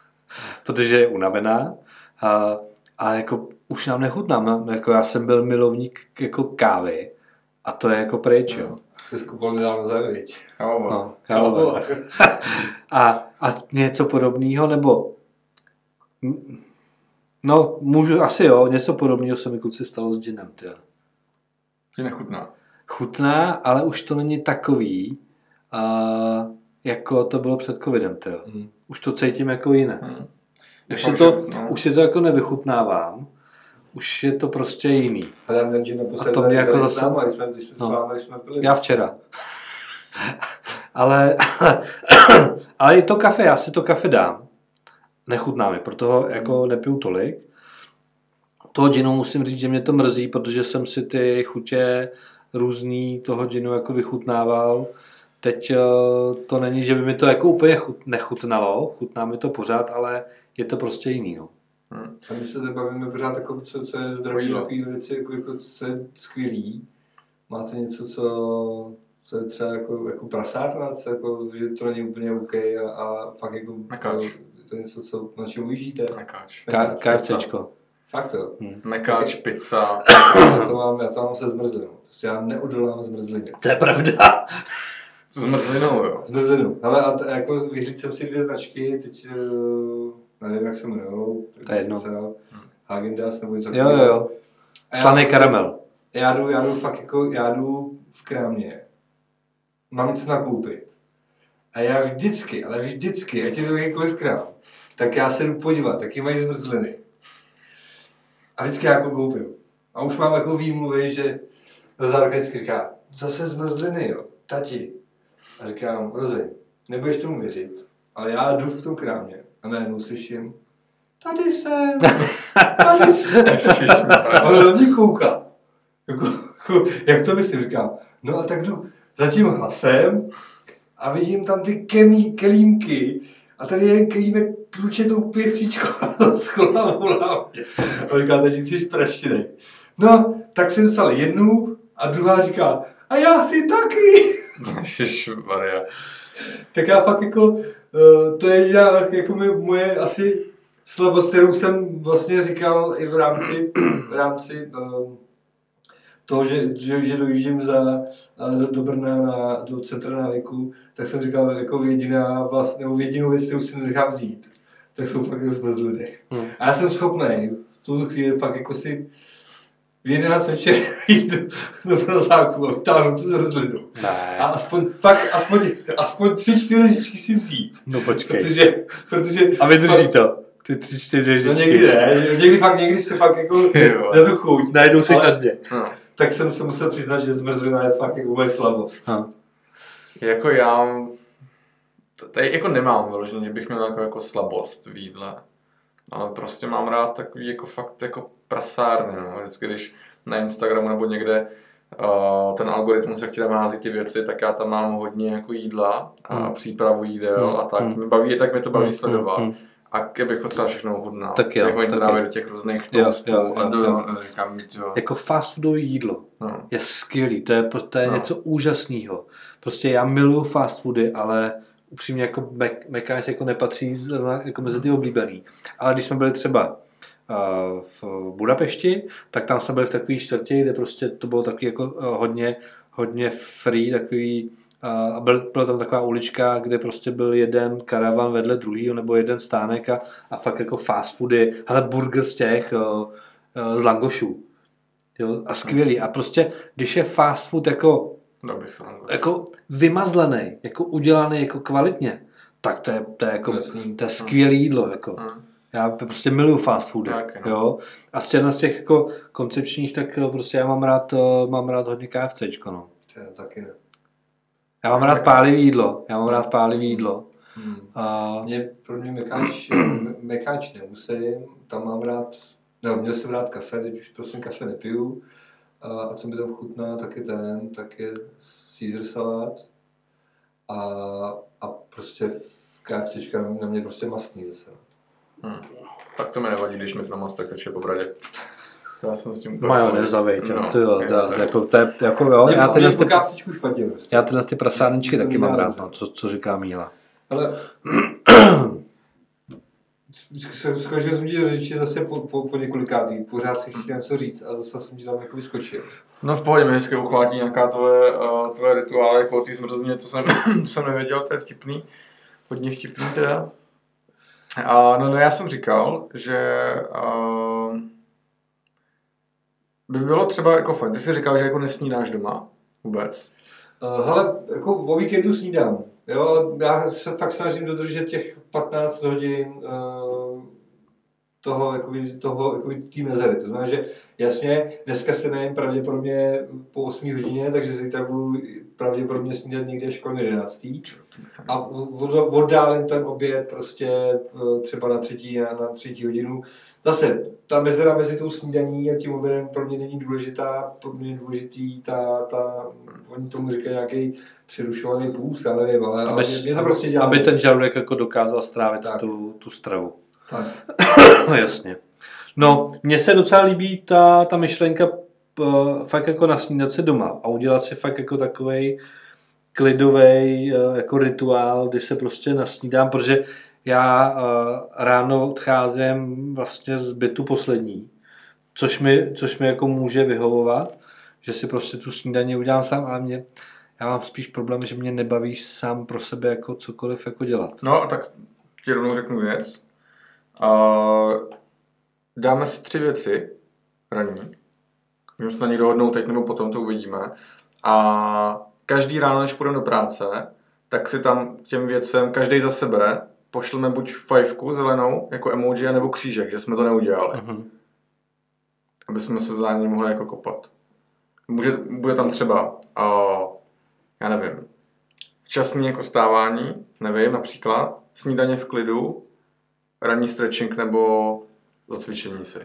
C: protože je unavená. A, a jako už nám nechutná. Jako já jsem byl milovník jako kávy a to je jako pryč, jo.
B: Se skupal nedávno za viď.
C: No, kávové. a, a něco podobného, nebo no, můžu, asi jo, něco podobného se mi kluci stalo s ginem, tyjo.
A: Ti nechutná.
C: Chutná, ale už to není takový, a, jako to bylo před covidem, tyjo.
B: Hmm.
C: Už to cítím jako jiné.
A: Hm. Je
C: Už, si to,
A: no.
C: už si to jako nevychutnávám, už je to prostě jiný.
B: Ale že
C: A to mě jako zase-
B: náma, jsme, když jsme
C: No.
B: s vámi, jsme pili.
C: Já včera. ale, ale i to kafe, já si to kafe dám. nechutná mi, proto jako nepiju tolik. Toho ginu musím říct, že mě to mrzí, protože jsem si ty chutě různý toho ginu jako vychutnával. Teď eh, to není, že by mi to jako úplně chut, nechutnalo, chutná mi to pořád, ale je to prostě jiný. No.
B: Hmm. A my se tady bavíme pořád jako, co, co je zdraví, takový věci, jako, jako, co je skvělý. Máte něco, co, co je třeba jako, jako prasárna, co jako, že to není úplně OK a, a fakt jako,
A: Mekáč.
B: to je něco, co, na čem ujíždíte?
A: Mekáč.
C: Ka- KFCčko.
B: Fakt jo.
C: Hmm.
A: Mekáč, pizza.
B: Já to mám, já to mám se zmrzlinou. Prostě já neodolám zmrzlině.
C: To je pravda.
A: S zmrzlinou, jo.
B: Zmrzlinu. Ale a t- jako vyhlíd jsem si dvě značky, teď eh, nevím, jak se jmenují.
C: To je jedno.
B: Hagendas nebo něco
C: Jo, jo, jo. Slaný karamel.
B: Já jdu, já jdu fakt jako, já jdu v krámě. Mám něco nakoupit. A já vždycky, ale vždycky, ať je to jakýkoliv krám, tak já se jdu podívat, jaký mají zmrzliny. A vždycky já jako koupím. A už mám jako výmluvy, že Zárka vždycky říká, zase zmrzliny, jo, tati. A říkám, Rozi, nebudeš tomu věřit, ale já jdu v tom krámě a najednou slyším, tady jsem, tady jsem. A on na mě kouká. Jako, jako, jak to myslím, říkám. No a tak jdu za tím hlasem a vidím tam ty kemí, kelímky a tady je kelímek kluče tou pěstříčkou a z kola. A říká, teď jsi praštinej. No, tak jsem dostal jednu a druhá říká, a já chci taky.
A: Ježišmarja.
B: Tak já fakt jako, to je jediná jako moje, moje asi slabost, kterou jsem vlastně říkal i v rámci, v rámci eh, toho, že, že, že dojíždím za, a do, do Brna na, do centra návyku, tak jsem říkal jako jediná vlastně, nebo jedinou věc, kterou si nenechám vzít, tak jsou fakt jako zmrzliny.
C: Hmm.
B: A já jsem schopný v tuto chvíli fakt jako si v 11 večer jít do, do prazáku a vytáhnout tu zmrzlinu. A
C: Ne.
B: aspoň, fakt, aspoň, aspoň tři, čtyři lžičky si vzít.
C: No počkej.
B: Protože, protože
C: A vydrží
B: fakt,
C: to. Ty tři, čtyři
B: No
C: lžičky.
B: někdy ne, někdy fakt, někdy se fakt jako na tu chuť.
C: Najednou jsi na dně.
A: No.
B: Tak jsem se musel přiznat, že zmrzlina je fakt jako moje slabost.
C: No.
A: Jako já, tady jako nemám vyloženě, že bych měl jako, jako slabost v jídle. Ale prostě mám rád takový jako fakt jako prasárny, no. Vždycky, když na Instagramu nebo někde uh, ten algoritmus, jak ti tam hází ty věci, tak já tam mám hodně jako jídla a
C: Hmm.
A: přípravu jídel
C: Hmm.
A: a tak.
C: Hmm.
A: Mě baví, tak mě to baví
C: Hmm,
A: sledovat.
C: hmm,
A: A kdybych potřeboval všechno ochutnat.
C: Tak jo,
A: Jak oni to
C: tak
A: dávají
C: jo.
A: do těch různých
C: Jo,
A: toastů
C: jo,
A: a
C: jo,
A: do,
C: jo.
A: říkám mi to.
C: Jako fast foodové jídlo
A: No.
C: je skvělý, to je, to je
A: No.
C: něco úžasného. Prostě já miluju fast foody, ale upřímně jako Mekáč jako nepatří jako mezi ty oblíbený. Ale když jsme byli třeba v Budapešti, tak tam jsme byli v takové čtvrti, kde prostě to bylo takový jako uh, hodně, hodně free, takový a byl, byla tam taková ulička, kde prostě byl jeden karavan vedle druhýho nebo jeden stánek a, a fakt jako fast foody, hele burger z těch, uh, uh, z langošů. Jo, a skvělý. A prostě, když je fast food jako,
A: vám
C: jako vymazlený, jako udělaný jako kvalitně, tak to je, to je, jako, to je skvělé jídlo. Jako.
A: Hmm.
C: Já prostě miluju fast foody.
A: Tak, no.
C: jo. A z těch, z těch jako koncepčních, tak eh, prostě já mám rád, eh, mám rád hodně KFCčko. No.
B: Já taky ne.
C: Já mám rád pálivý jídlo. Já mám rád pálivý jídlo.
B: Hmm.
C: A,
B: Mě, pro mě mekáč, mekáč nemusím, tam mám rád, no, měl jsem rád kafe, teď už prostě kafe nepiju. A, a co mi tam chutná, tak je ten, tak je Caesar salát. A, a prostě v KFCčka na mě prostě mastný zase. no.
A: Hmm. Tak to mi nevadí, když mi to na mastek teče po bradě. Já jsem s tím úplně
C: majonéza, veď.
A: No,
C: No, ty jo,
A: je
C: to,
A: tak.
C: jako, to je, jako jo,
B: Mě,
C: já tyhle,
B: po
C: ty,
B: špatně prostě.
C: já tyhle ty prasárničky taky mám rád, no, co, co říká Míla.
B: Ale Skočil jsem ti do řeči zase po, po, po několikátý, pořád si chtěl něco říct a zase jsem ti tam jako vyskočil.
A: No v pohodě, mě vždycky uchvátí nějaká tvoje, uh, tvoje rituály, jako ty zmrzlině, to jsem, to jsem nevěděl, to je vtipný. Hodně vtipný teda. A, no, no já jsem říkal, že uh, by bylo třeba jako fajn, ty jsi říkal, že jako nesnídáš doma vůbec.
B: Uh, hele, jako o víkendu snídám, jo, ale já se fakt snažím dodržet těch 15 hodin uh, toho, jakoby, toho, jakoby té mezery. To znamená, že jasně, dneska se nejím pravděpodobně po 8 hodině, takže zítra budu pravděpodobně snídat někde až kolem 11. A od- oddálím ten oběd prostě eh, třeba na třetí, na, na třetí hodinu. Zase, ta mezera mezi tou snídaní a tím obědem pro mě není důležitá, pro mě je důležitý ta, ta oni tomu říkají nějaký přerušovaný půst, já nevím, ale, ale mě, mě to prostě dělá.
C: aby ten žaludek jako dokázal strávit
B: Tak.
C: tu, tu stravu.
B: Tak.
C: No jasně. No, mně se docela líbí ta, ta myšlenka p- fakt jako nasnídat se doma a udělat si fakt jako takovej klidový jako rituál, kdy se prostě nasnídám, protože já eh, ráno odcházím vlastně z bytu poslední, což mi, což mi jako může vyhovovat, že si prostě tu snídaně udělám sám, ale mě, já mám spíš problém, že mě nebaví sám pro sebe jako cokoliv jako dělat.
A: No a tak ti rovnou řeknu věc. Uh, dáme si tři věci ranní. Můžeme se na ně dohodnout teď nebo potom, to uvidíme. A každý ráno, než půjdeme do práce, tak si tam těm věcem, každý za sebe, pošleme buď fajfku zelenou, jako emoji, nebo křížek, že jsme to neudělali.
C: Mhm.
A: Aby jsme se vzájemně mohli jako kopat. Může, bude tam třeba, uh, já nevím, včasný jako stávání, nevím, například, snídaně v klidu, ranní stretching nebo zacvičení si.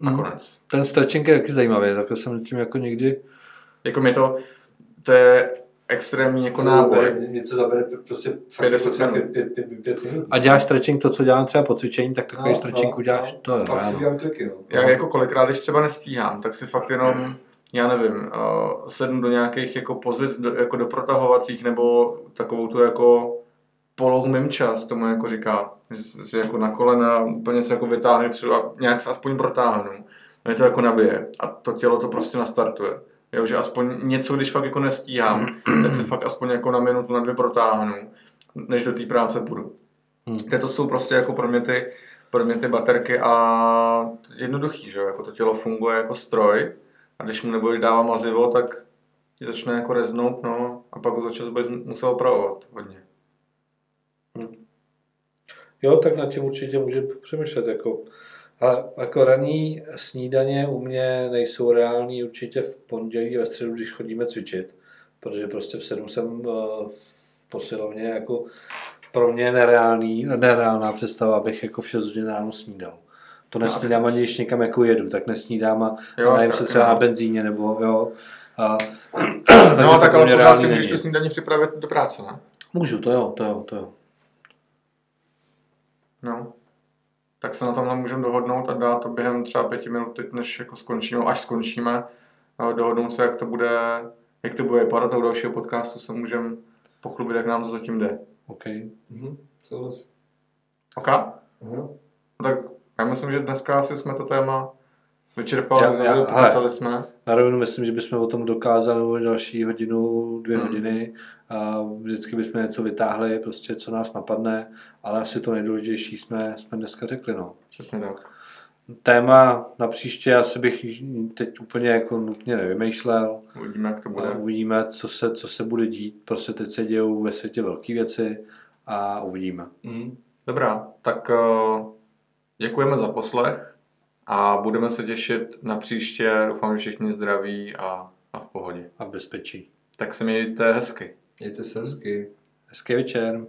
A: Nakonec.
C: Ten stretching je taky zajímavý, takhle jsem tím jako nikdy...
A: Jako mě to, to je extrémní jako náboj.
B: Mě, mě to zabere prostě fakt
A: 50
B: třeba
A: minut.
B: pět, pět, pět, pět minut.
C: A děláš stretching to, co dělám třeba po cvičení, tak takový
B: No,
C: stretching
B: no,
C: uděláš
B: no.
C: to je
B: Pak si dělám triky, no.
A: Já jako kolikrát, když třeba nestíhám, tak si fakt jenom, já nevím, uh, sednu do nějakých jako pozic, do, jako do protahovacích, nebo takovou tu jako polou mým čas, tomu jako říká, že si jako na kolena úplně se jako vytáhnu předu a nějak se aspoň protáhnu. Mě to jako nabije a to tělo to prostě nastartuje. Jo, že aspoň něco, když fakt jako nestíhám, tak se fakt aspoň jako na minutu, na dvě protáhnu, než do té práce půjdu.
C: Hmm.
A: Hmm. To jsou prostě jako pro mě ty, pro mě ty baterky a jednoduchý, že jo, jako to tělo funguje jako stroj a když mu nebudeš dávat mazivo, tak ti začne jako reznout, no a pak ho za čas budeš muset opravovat hodně.
C: Jo, tak nad tím určitě může přemýšlet. Jako, ale jako ranní snídaně u mě nejsou reální určitě v pondělí ve středu, když chodíme cvičit, protože prostě v sedm jsem eh, v posilovně jako pro mě nereálný, nereálná představa, abych jako v 6 hodin ráno snídal. To nesnídám ani když někam jako jedu, tak nesnídám a
A: Jo,
C: najím se třeba
A: no.
C: na benzíně nebo jo. A,
A: No a tak ale pořád si můžeš tu snídaní připravit do práce, ne?
C: Můžu, to jo, to jo, to jo.
A: No. Tak se na tomhle můžeme dohodnout a dát to během třeba pěti minut, teď, než jako skončíme, až skončíme, a dohodnout se, jak to bude, jak to bude vypadat a u dalšího podcastu se můžeme pochlubit, jak nám to zatím jde.
C: OK.
B: Mhm, souhlas.
A: OK?
B: Mhm.
A: No tak já myslím, že dneska asi jsme to téma vyčerpali,
C: Já- já-
A: popsali jsme.
C: Na rovinu myslím, že bychom o tom dokázali další hodinu, dvě
A: Hmm.
C: hodiny. A vždycky bychom něco vytáhli, prostě co nás napadne, ale asi to nejdůležitější jsme, jsme dneska řekli. No.
A: Přesně tak.
C: Téma na příště asi bych teď úplně jako nutně nevymýšlel.
A: Uvidíme, jak to bude.
C: Uvidíme, co se, co se bude dít. Prostě teď se dějou ve světě velké věci a uvidíme.
B: Mhm.
A: Dobrá, tak uh, děkujeme za poslech a budeme se těšit na příště. Doufám, že všichni zdraví a, a v pohodě.
C: A v bezpečí.
A: Tak se mějte hezky.
B: Mějte se hezky.
C: Hezký večer.